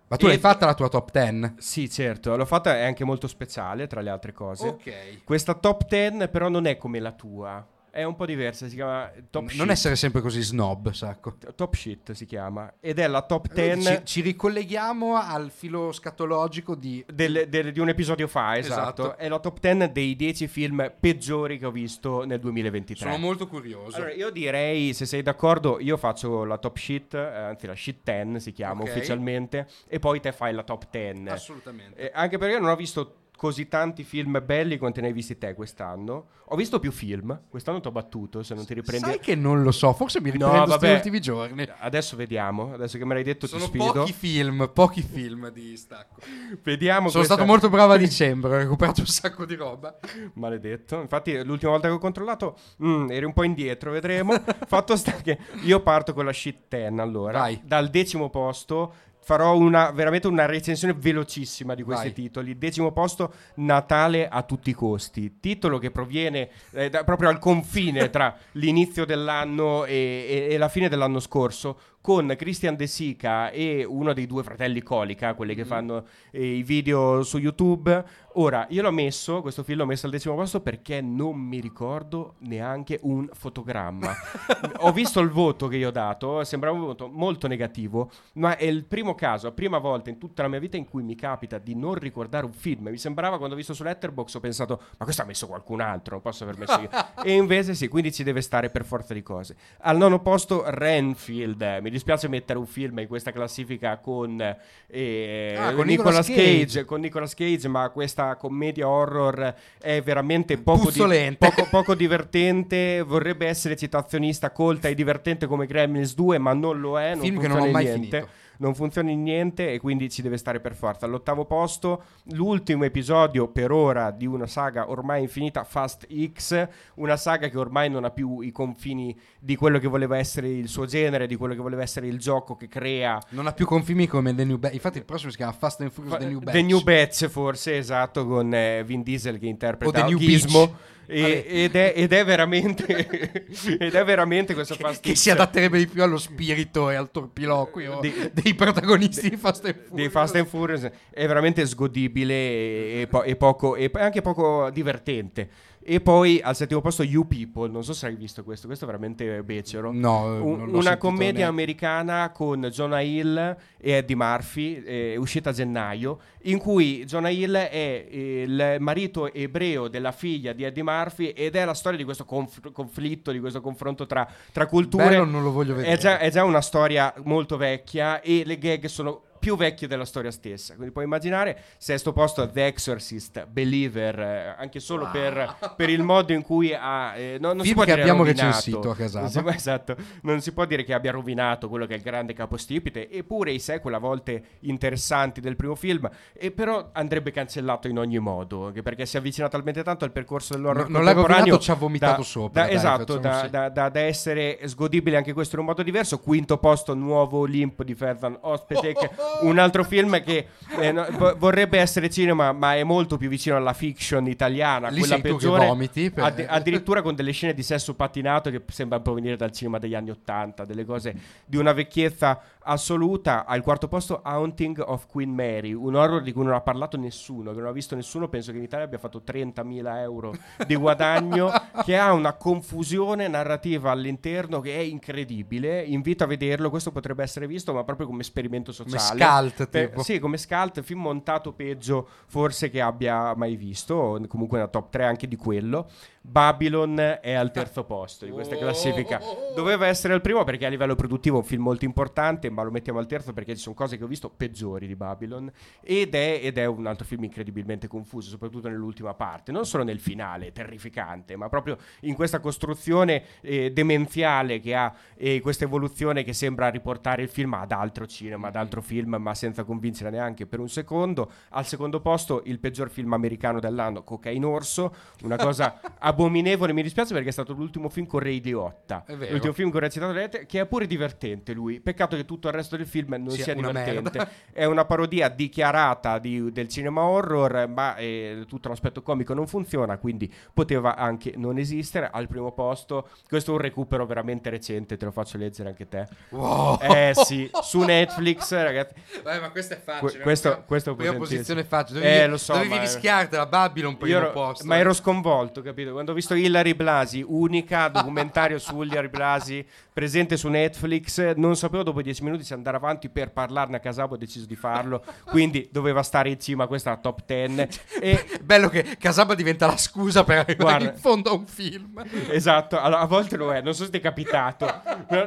Speaker 1: ma tu
Speaker 2: E-
Speaker 1: l'hai fatta la tua top 10
Speaker 2: Sì, certo, l'ho fatta, è anche molto speciale tra le altre cose.
Speaker 1: ok
Speaker 2: Questa top 10 però non è come la tua, è un po' diversa, si chiama Top
Speaker 1: non
Speaker 2: Shit.
Speaker 1: essere sempre così snob, Sacco.
Speaker 2: Top Shit si chiama, ed è la top 10
Speaker 1: Ci, ci ricolleghiamo al filo scatologico di...
Speaker 2: del- del- di un episodio fa, esatto.
Speaker 1: Esatto.
Speaker 2: È la top 10 dei 10 film peggiori che ho visto nel 2023.
Speaker 1: Sono molto curioso.
Speaker 2: Allora, io direi, se sei d'accordo, io faccio la top shit, eh, anzi la shit 10 si chiama
Speaker 1: Ok.
Speaker 2: ufficialmente, e poi te fai la top 10.
Speaker 1: Assolutamente.
Speaker 2: Eh, anche perché non ho visto così tanti film belli quanti ne hai visti te quest'anno. Ho visto più film, quest'anno ti ho battuto, se non ti riprendi...
Speaker 1: Sai che non lo so, forse mi
Speaker 2: No,
Speaker 1: riprendo questi
Speaker 2: vabbè.
Speaker 1: ultimi giorni.
Speaker 2: Adesso vediamo, adesso che me l'hai detto
Speaker 1: Sono
Speaker 2: ti sfido.
Speaker 1: pochi film, pochi film di stacco.
Speaker 2: Vediamo
Speaker 1: Sono
Speaker 2: questa-
Speaker 1: stato molto bravo a dicembre, ho recuperato un sacco di roba. (laughs)
Speaker 2: Maledetto. Infatti, l'ultima volta che ho controllato, mm, eri un po' indietro, vedremo. (laughs) Fatto sta che io parto con la shit 10. Allora,
Speaker 1: Vai.
Speaker 2: dal decimo posto farò una, veramente una recensione velocissima di questi
Speaker 1: Vai.
Speaker 2: titoli. Decimo posto, Natale a tutti i costi. Titolo che proviene eh, da- proprio al confine tra l'inizio dell'anno e, e- e la fine dell'anno scorso. Con Christian De Sica e uno dei due fratelli Colica, quelli che fanno eh, i video su YouTube. Ora, io l'ho messo, questo film l'ho messo al decimo posto perché non mi ricordo neanche un fotogramma. (laughs) ho visto il voto che io ho dato, sembrava un voto molto negativo, ma è il primo caso, la prima volta in tutta la mia vita in cui mi capita di non ricordare un film. Mi sembrava quando ho visto su Letterboxd ho pensato, ma questo ha messo qualcun altro, non posso aver messo io. (laughs) e invece sì, quindi ci deve stare per forza di cose. Al nono posto Renfield, mi dispiace mettere un film in questa classifica con, eh,
Speaker 1: Ah, con
Speaker 2: Nicolas
Speaker 1: Nicolas
Speaker 2: Cage,
Speaker 1: Cage.
Speaker 2: con Nicolas Cage, ma questa commedia horror è veramente poco, di- poco, poco divertente. Vorrebbe essere citazionista, colta e divertente come Gremlins 2, ma non lo è. Non
Speaker 1: Film che non ho mai
Speaker 2: niente.
Speaker 1: finito.
Speaker 2: Non funziona in niente e quindi ci deve stare per forza. All'ottavo posto, l'ultimo episodio per ora di una saga ormai infinita, Fast X, una saga che ormai non ha più i confini di quello che voleva essere il suo genere, di quello che voleva essere il gioco che crea
Speaker 1: Non ha più confini come The New Batch. Infatti, il prossimo si chiama Fast and Furious The New Batch.
Speaker 2: The New Batch, forse, esatto, con eh, Vin Diesel che interpreta
Speaker 1: O The New
Speaker 2: Gizmo.
Speaker 1: Beach.
Speaker 2: E- ed, è, ed è veramente (laughs) ed è veramente questo
Speaker 1: Che, che si adatterebbe di più allo spirito e al torpiloquio
Speaker 2: Di-
Speaker 1: dei protagonisti di Fast and Furious.
Speaker 2: di Fast and Furious. È veramente sgodibile e po- e poco e anche poco divertente e poi al settimo posto You People non so se hai visto questo questo è veramente becero
Speaker 1: No,
Speaker 2: Un- una commedia
Speaker 1: neanche.
Speaker 2: americana con Jonah Hill e Eddie Murphy, eh, uscita a gennaio, in cui Jonah Hill è eh, il marito ebreo della figlia di Eddie Murphy ed è la storia di questo conf- conflitto, di questo confronto tra, tra culture.
Speaker 1: Bello, non lo voglio vedere.
Speaker 2: È già, è già una storia molto vecchia e le gag sono più vecchie della storia stessa. Quindi puoi immaginare, sesto posto The Exorcist, Believer, eh, anche solo per, per il modo in cui ha... eh, no- non si
Speaker 1: Film
Speaker 2: può
Speaker 1: che
Speaker 2: dire
Speaker 1: abbiamo
Speaker 2: rovinato.
Speaker 1: recensito a Casaba.
Speaker 2: Non si può- esatto, non si può dire che abbia rovinato quello che è il grande capostipite, eppure i sequel a volte interessanti del primo film, e però andrebbe cancellato in ogni modo, perché si avvicina talmente tanto al percorso dell'horror
Speaker 1: No- non l'ha
Speaker 2: contemporaneo
Speaker 1: rovinato, ci ha vomitato
Speaker 2: da-
Speaker 1: sopra,
Speaker 2: da-
Speaker 1: dai,
Speaker 2: esatto, da,
Speaker 1: sì.
Speaker 2: da- da- da essere sgodibile anche questo in un modo diverso. Quinto posto, nuovo Limp di Ferzan Ospetek, un altro film che eh, no, vo- vorrebbe essere cinema, ma è molto più vicino alla fiction italiana,
Speaker 1: Lì
Speaker 2: quella peggiore.
Speaker 1: vomiti, per-
Speaker 2: Addi- addirittura con delle scene di sesso pattinato che sembra provenire dal cinema degli anni Ottanta, delle cose di una vecchiezza assoluta. Al quarto posto, Haunting of Queen Mary, un horror di cui non ha parlato nessuno, che non ha visto nessuno. Penso che in Italia abbia fatto 30.000 euro di guadagno, (laughs) che ha una confusione narrativa all'interno che è incredibile. Invito a vederlo. Questo potrebbe essere visto, ma proprio come esperimento
Speaker 1: Come
Speaker 2: sociale.
Speaker 1: Scalt,
Speaker 2: Per- sì, come Scalt, film montato peggio forse che abbia mai visto, comunque nella top 3 anche di quello. Babylon è al terzo posto di questa classifica. Doveva essere al primo perché a livello produttivo è un film molto importante, ma lo mettiamo al terzo perché ci sono cose che ho visto peggiori di Babylon. Ed è, ed è un altro film incredibilmente confuso, soprattutto nell'ultima parte, non solo nel finale, terrificante, ma proprio in questa costruzione eh, demenziale che ha e questa evoluzione che sembra riportare il film ad altro cinema, ad altro film, ma senza convincere neanche per un secondo. Al secondo posto il peggior film americano dell'anno, Cocaine Orso, una cosa (laughs) abominevole, mi dispiace perché è stato l'ultimo film con Ray Liotta, l'ultimo film con recitato Liotta, che è pure divertente lui, peccato che tutto il resto del film non
Speaker 1: Sia
Speaker 2: sia,
Speaker 1: una
Speaker 2: divertente, (laughs) è una parodia dichiarata di- del cinema horror, ma eh, tutto l'aspetto comico non funziona, quindi poteva anche non esistere. Al primo posto, questo è un recupero veramente recente, te lo faccio leggere anche te.
Speaker 1: Wow.
Speaker 2: Eh sì, (laughs) su Netflix, ragazzi.
Speaker 1: Beh, ma questo è
Speaker 2: Que-
Speaker 1: facile.
Speaker 2: questo-
Speaker 1: la prima-
Speaker 2: questo è potentissimo.
Speaker 1: posizione facile.
Speaker 2: Eh,
Speaker 1: Dovevi,
Speaker 2: lo so,
Speaker 1: dovevi
Speaker 2: ma-
Speaker 1: rischiarti la Babylon primo
Speaker 2: ero-
Speaker 1: posto.
Speaker 2: ma
Speaker 1: eh.
Speaker 2: ero sconvolto, capito? Quando ho visto Hilary Blasi, unica (laughs) documentario su Hilary Blasi presente su Netflix, non sapevo dopo dieci minuti se andare avanti per parlarne a Casabo, ho deciso di farlo, quindi doveva stare in cima a questa top 10 (laughs) e
Speaker 1: Bello che Casaba diventa la scusa per arrivare
Speaker 2: Guarda.
Speaker 1: in fondo a un film.
Speaker 2: Esatto, allora, a volte lo è, non so se ti è capitato,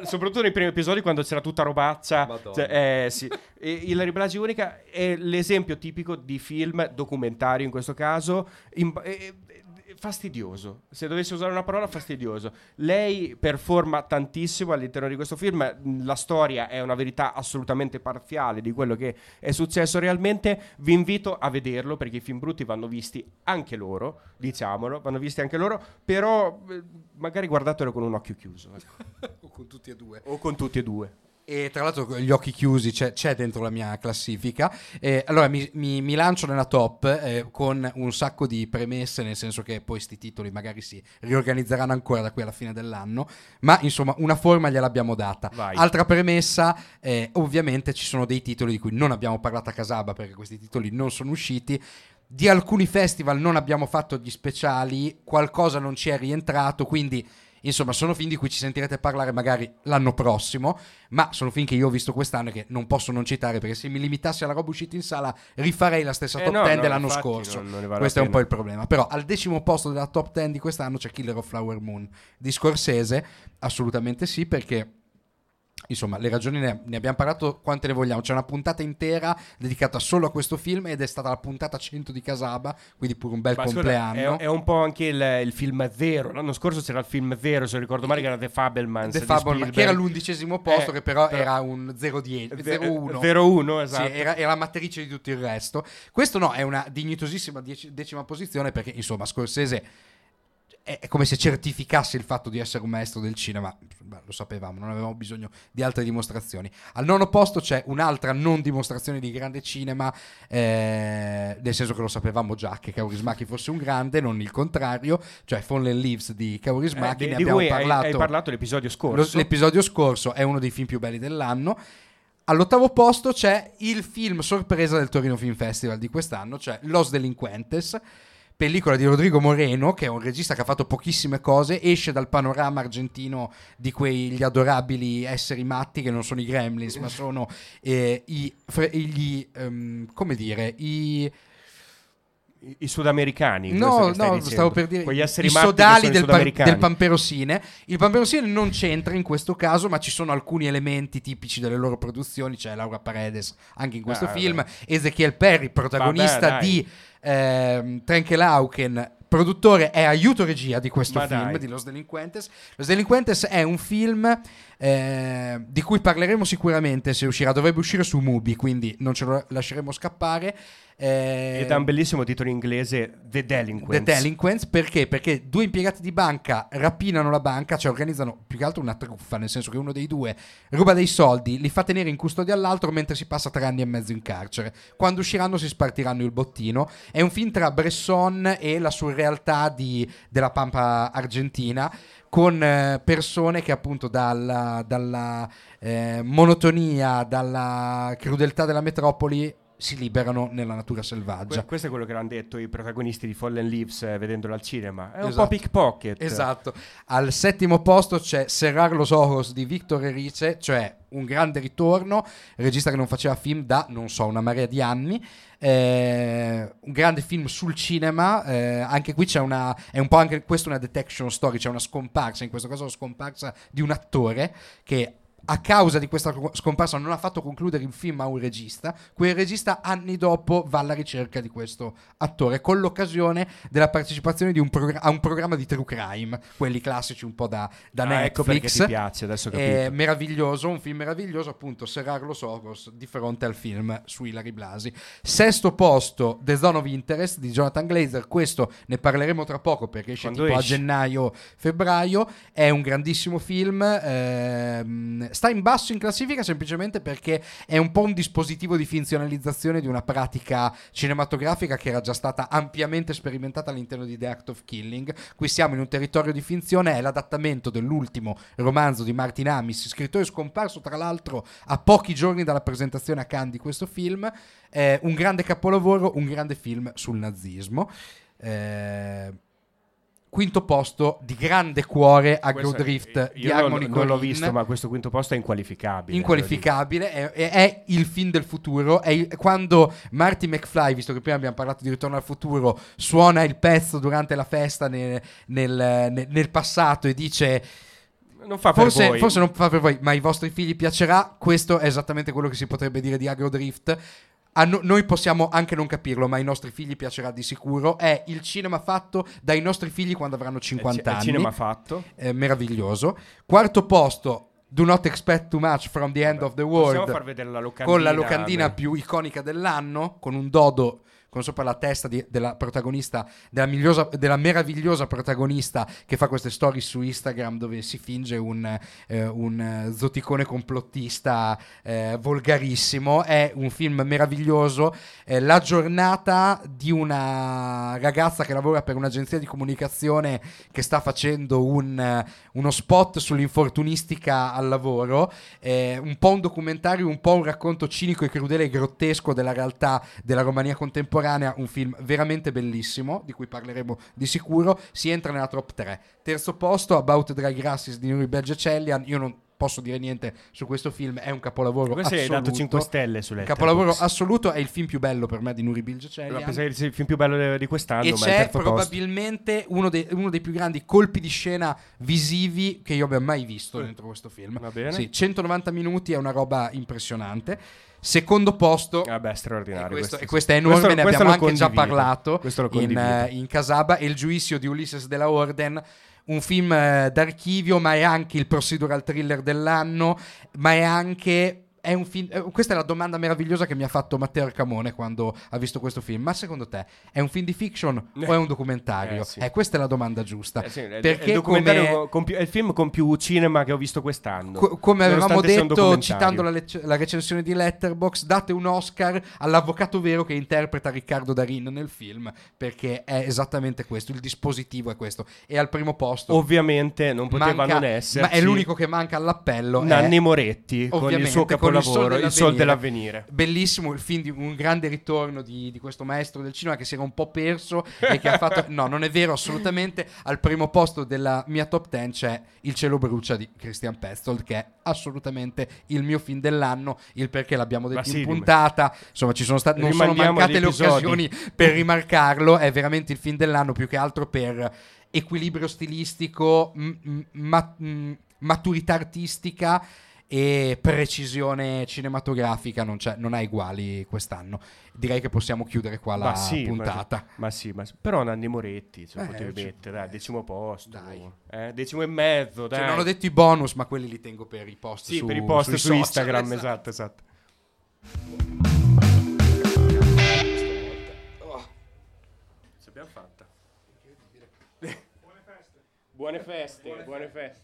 Speaker 2: soprattutto nei primi episodi quando c'era tutta robaccia. Cioè, eh, sì. E Hilary Blasi Unica è l'esempio tipico di film documentario in questo caso. in- eh, Fastidioso, se dovessi usare una parola, fastidioso. Lei performa tantissimo all'interno di questo film. La storia è una verità assolutamente parziale di quello che è successo realmente. Vi invito a vederlo perché i film brutti vanno visti anche loro, diciamolo, vanno visti anche loro, però eh, magari guardatelo con un occhio chiuso ecco. (laughs)
Speaker 1: con tutti e due.
Speaker 2: o con tutti e due.
Speaker 1: E tra l'altro gli occhi chiusi c'è, c'è dentro la mia classifica. Eh, allora mi, mi- mi lancio nella top eh, con un sacco di premesse, nel senso che poi sti titoli magari si riorganizzeranno ancora da qui alla fine dell'anno. Ma insomma una forma gliel'abbiamo data.
Speaker 2: Vai.
Speaker 1: Altra premessa, eh, ovviamente ci sono dei titoli di cui non abbiamo parlato a Casaba perché questi titoli non sono usciti. Di alcuni festival non abbiamo fatto gli speciali, qualcosa non ci è rientrato, quindi insomma sono film di cui ci sentirete parlare magari l'anno prossimo, ma sono film che io ho visto quest'anno e che non posso non citare perché se mi limitassi alla roba uscita in sala rifarei la stessa
Speaker 2: Eh
Speaker 1: top
Speaker 2: no,
Speaker 1: 10
Speaker 2: no,
Speaker 1: dell'anno
Speaker 2: infatti
Speaker 1: scorso.
Speaker 2: non- non vale
Speaker 1: Questo è un po' il problema. Però al decimo posto della top 10 di quest'anno c'è Killer of Flower Moon di Scorsese, assolutamente sì perché... Insomma, le ragioni ne, ne abbiamo parlato quante ne vogliamo. C'è una puntata intera dedicata solo a questo film ed è stata la puntata 100 di Casaba, quindi pure un bel
Speaker 2: Ma scusa,
Speaker 1: compleanno.
Speaker 2: è, è un po' anche il, il film vero. L'anno scorso c'era il film vero, se ricordo male, che era The Fabelmans.
Speaker 1: The Fableman,
Speaker 2: Spielberg.
Speaker 1: che era l'undicesimo posto,
Speaker 2: Eh,
Speaker 1: che però
Speaker 2: però-
Speaker 1: era un 0-10,
Speaker 2: Ve-
Speaker 1: 0-1.
Speaker 2: 0-1, esatto.
Speaker 1: Sì, era, era la matrice di tutto il resto. Questo no, è una dignitosissima dieci- decima posizione perché, insomma, Scorsese è, come se certificasse il fatto di essere un maestro del cinema. Beh, lo sapevamo, non avevamo bisogno di altre dimostrazioni. Al nono posto c'è un'altra non dimostrazione di grande cinema, eh, nel senso che lo sapevamo già che Kaurismäki fosse un grande, non il contrario, cioè Fallen Leaves di
Speaker 2: Eh,
Speaker 1: Kaurismäki,
Speaker 2: di,
Speaker 1: ne
Speaker 2: di
Speaker 1: abbiamo
Speaker 2: cui hai-
Speaker 1: parlato.
Speaker 2: hai, parlato l'episodio
Speaker 1: Lo-
Speaker 2: scorso.
Speaker 1: l'episodio scorso è uno dei film più belli dell'anno. All'ottavo posto c'è il film sorpresa del Torino Film Festival di quest'anno, cioè Los Delinquentes, pellicola di Rodrigo Moreno, che è un regista che ha fatto pochissime cose, esce dal panorama argentino di quegli adorabili esseri matti che non sono i gremlins, ma sono eh, i, gli, ehm, come dire, i...
Speaker 2: I, sudamericani.
Speaker 1: No, no, stavo per dire
Speaker 2: Quegli esseri
Speaker 1: i sodali del, par- del Pamperosine. Il Pamperosine non c'entra in questo caso, ma ci sono alcuni elementi tipici delle loro produzioni. C'è Laura Paredes anche in questo
Speaker 2: Ah,
Speaker 1: film,
Speaker 2: vabbè.
Speaker 1: Ezechiel Perry, protagonista
Speaker 2: Vabbè,
Speaker 1: di ehm, Trenke Lauken. Produttore e aiuto regia di questo
Speaker 2: Ma
Speaker 1: film,
Speaker 2: dai.
Speaker 1: di Los Delinquentes. Los Delinquentes è un film eh, di cui parleremo sicuramente se uscirà. Dovrebbe uscire su Mubi, quindi non ce lo lasceremo scappare. Eh,
Speaker 2: Ed ha un bellissimo titolo inglese, The Delinquents.
Speaker 1: The Delinquents perché? Perché due impiegati di banca rapinano la banca, cioè organizzano più che altro una truffa, nel senso che uno dei due ruba dei soldi, li fa tenere in custodia all'altro mentre si passa tre anni e mezzo in carcere. Quando usciranno si spartiranno il bottino. È un film tra Bresson e la surrealtà di- della pampa argentina con eh, persone che appunto dalla, dalla, eh, monotonia, dalla crudeltà della metropoli si liberano nella natura selvaggia.
Speaker 2: Que- questo è quello che hanno detto i protagonisti di Fallen Leaves eh, vedendolo al cinema. È un
Speaker 1: Esatto.
Speaker 2: po' pickpocket.
Speaker 1: Esatto. Al settimo posto c'è Serrar los Ojos di Victor Erice, cioè un grande ritorno, regista che non faceva film da, non so, una marea di anni. Eh, un grande film sul cinema, eh, anche qui c'è una, è un po' anche questo una detection story, c'è una scomparsa, in questo caso la scomparsa di un attore che a causa di questa scomparsa non ha fatto concludere il film a un regista, quel regista anni dopo va alla ricerca di questo attore con l'occasione della partecipazione di un progr- a un programma di true crime, quelli classici un po' da, da
Speaker 2: Ah, ecco perché
Speaker 1: Netflix.
Speaker 2: ti piace, adesso.
Speaker 1: È meraviglioso, un film meraviglioso, appunto, Serrar Los Ojos di fronte al film su Ilari Blasi. Sesto posto, The Zone of Interest di Jonathan Glazer, questo ne parleremo tra poco perché esce tipo a
Speaker 2: esce?
Speaker 1: gennaio-febbraio, è un grandissimo film, ehm, sta in basso in classifica semplicemente perché è un po' un dispositivo di finzionalizzazione di una pratica cinematografica che era già stata ampiamente sperimentata all'interno di The Act of Killing. Qui siamo in un territorio di finzione, è l'adattamento dell'ultimo romanzo di Martin Amis, scrittore scomparso tra l'altro a pochi giorni dalla presentazione a Cannes di questo film. È un grande capolavoro, un grande film sul nazismo. Eh, quinto posto di grande cuore Agro
Speaker 2: Questo-
Speaker 1: Drift di
Speaker 2: Io non,
Speaker 1: Harmony
Speaker 2: non l'ho visto, ma questo quinto posto è inqualificabile.
Speaker 1: inqualificabile, è, è- è il film del futuro. È il- quando Marty McFly, visto che prima abbiamo parlato di Ritorno al futuro, suona il pezzo durante la festa nel, nel- nel- nel passato e dice.
Speaker 2: Non fa per
Speaker 1: Forse,
Speaker 2: voi.
Speaker 1: forse non fa per voi, ma ai vostri figli piacerà. Questo è esattamente quello che si potrebbe dire di Agro Drift. No- noi possiamo anche non capirlo, ma ai nostri figli piacerà di sicuro. È il cinema fatto dai nostri figli quando avranno
Speaker 2: È ci-
Speaker 1: 50
Speaker 2: è
Speaker 1: anni
Speaker 2: cinema fatto.
Speaker 1: eh, meraviglioso. Quarto posto, Do Not Expect Too Much from the End of the
Speaker 2: Possiamo
Speaker 1: World,
Speaker 2: far vedere la locandina.
Speaker 1: con la locandina più iconica dell'anno, con un dodo con sopra la testa di- della protagonista, della, della meravigliosa protagonista che fa queste storie su Instagram dove si finge un, eh, un eh, zoticone complottista eh, volgarissimo. È un film meraviglioso. È la giornata di una ragazza che lavora per un'agenzia di comunicazione che sta facendo un, eh, uno spot sull'infortunistica al lavoro. Un po' un documentario, un po' un racconto cinico e crudele e grottesco della realtà della Romania contemporanea. Un film veramente bellissimo, di cui parleremo di sicuro. Si entra nella top 3. Terzo posto, About Dry Grasses di Nuri Belge Cellian. Io non posso dire niente su questo film, è un capolavoro
Speaker 2: Questo hai
Speaker 1: assoluto.
Speaker 2: dato 5 stelle sulle
Speaker 1: capolavoro assoluto, è il film più bello per me di Nuri Bilge Ceylan.
Speaker 2: Pensavo che sia il film più bello di quest'anno,
Speaker 1: E
Speaker 2: ma è il
Speaker 1: c'è probabilmente uno dei, uno dei più grandi colpi di scena visivi che io abbia mai visto dentro questo film. Sì, 190 minuti è una roba impressionante. Secondo posto, e
Speaker 2: straordinario.
Speaker 1: questo,
Speaker 2: questo,
Speaker 1: e questo è enorme,
Speaker 2: Questo-
Speaker 1: ne abbiamo anche già parlato in, eh, in Casaba. E il giudizio di Ulysses della Orden, un film eh, d'archivio, ma è anche il procedural thriller dell'anno, ma è anche. È un film, eh, questa è la domanda meravigliosa che mi ha fatto Matteo Arcamone quando ha visto questo film. Ma secondo te è un film di fiction o è un (laughs) documentario?
Speaker 2: Eh, sì.
Speaker 1: Eh, questa è la domanda giusta.
Speaker 2: Eh sì, è- è
Speaker 1: Perché
Speaker 2: il,
Speaker 1: come-
Speaker 2: con più- è il film con più cinema che ho visto quest'anno.
Speaker 1: Co- come avevamo detto citando la, lec- la recensione di Letterbox date un Oscar all'avvocato vero che interpreta Riccardo Darin nel film perché è esattamente questo il dispositivo è questo e al primo posto
Speaker 2: Ovviamente non poteva
Speaker 1: manca-
Speaker 2: non essere.
Speaker 1: ma è l'unico che manca all'appello
Speaker 2: Nanni Moretti con il suo
Speaker 1: Sol
Speaker 2: capolavoro, Il Sol dell'avvenire.
Speaker 1: Bellissimo il film di un grande ritorno di, di questo maestro del cinema che si era un po' perso e che ha fatto. (laughs) No, non è vero assolutamente. Al primo posto della mia top 10 c'è Il cielo brucia di Christian Petzold, che è assolutamente il mio film dell'anno. Il perché l'abbiamo detto
Speaker 2: sì,
Speaker 1: in puntata. Insomma, ci sono state. Non sono mancate le occasioni per rimarcarlo. È veramente il film dell'anno più che altro per equilibrio stilistico, m- m- ma- m- maturità artistica e precisione cinematografica non, c'è, non ha uguali quest'anno. Direi che possiamo chiudere qua la
Speaker 2: Ma sì, ma-
Speaker 1: puntata.
Speaker 2: Ma sì, ma sì. però Nanni Moretti se lo
Speaker 1: Eh,
Speaker 2: potevi mettere, dai, decimo posto.
Speaker 1: Dai.
Speaker 2: Eh, decimo e mezzo, dai.
Speaker 1: Cioè, non ho detto i bonus, ma quelli li tengo per i post
Speaker 2: Sì,
Speaker 1: su,
Speaker 2: per i post
Speaker 1: sui
Speaker 2: su
Speaker 1: social,
Speaker 2: Instagram, esatto, esatto. Ce l'abbiamo fatta. Buone feste, buone feste.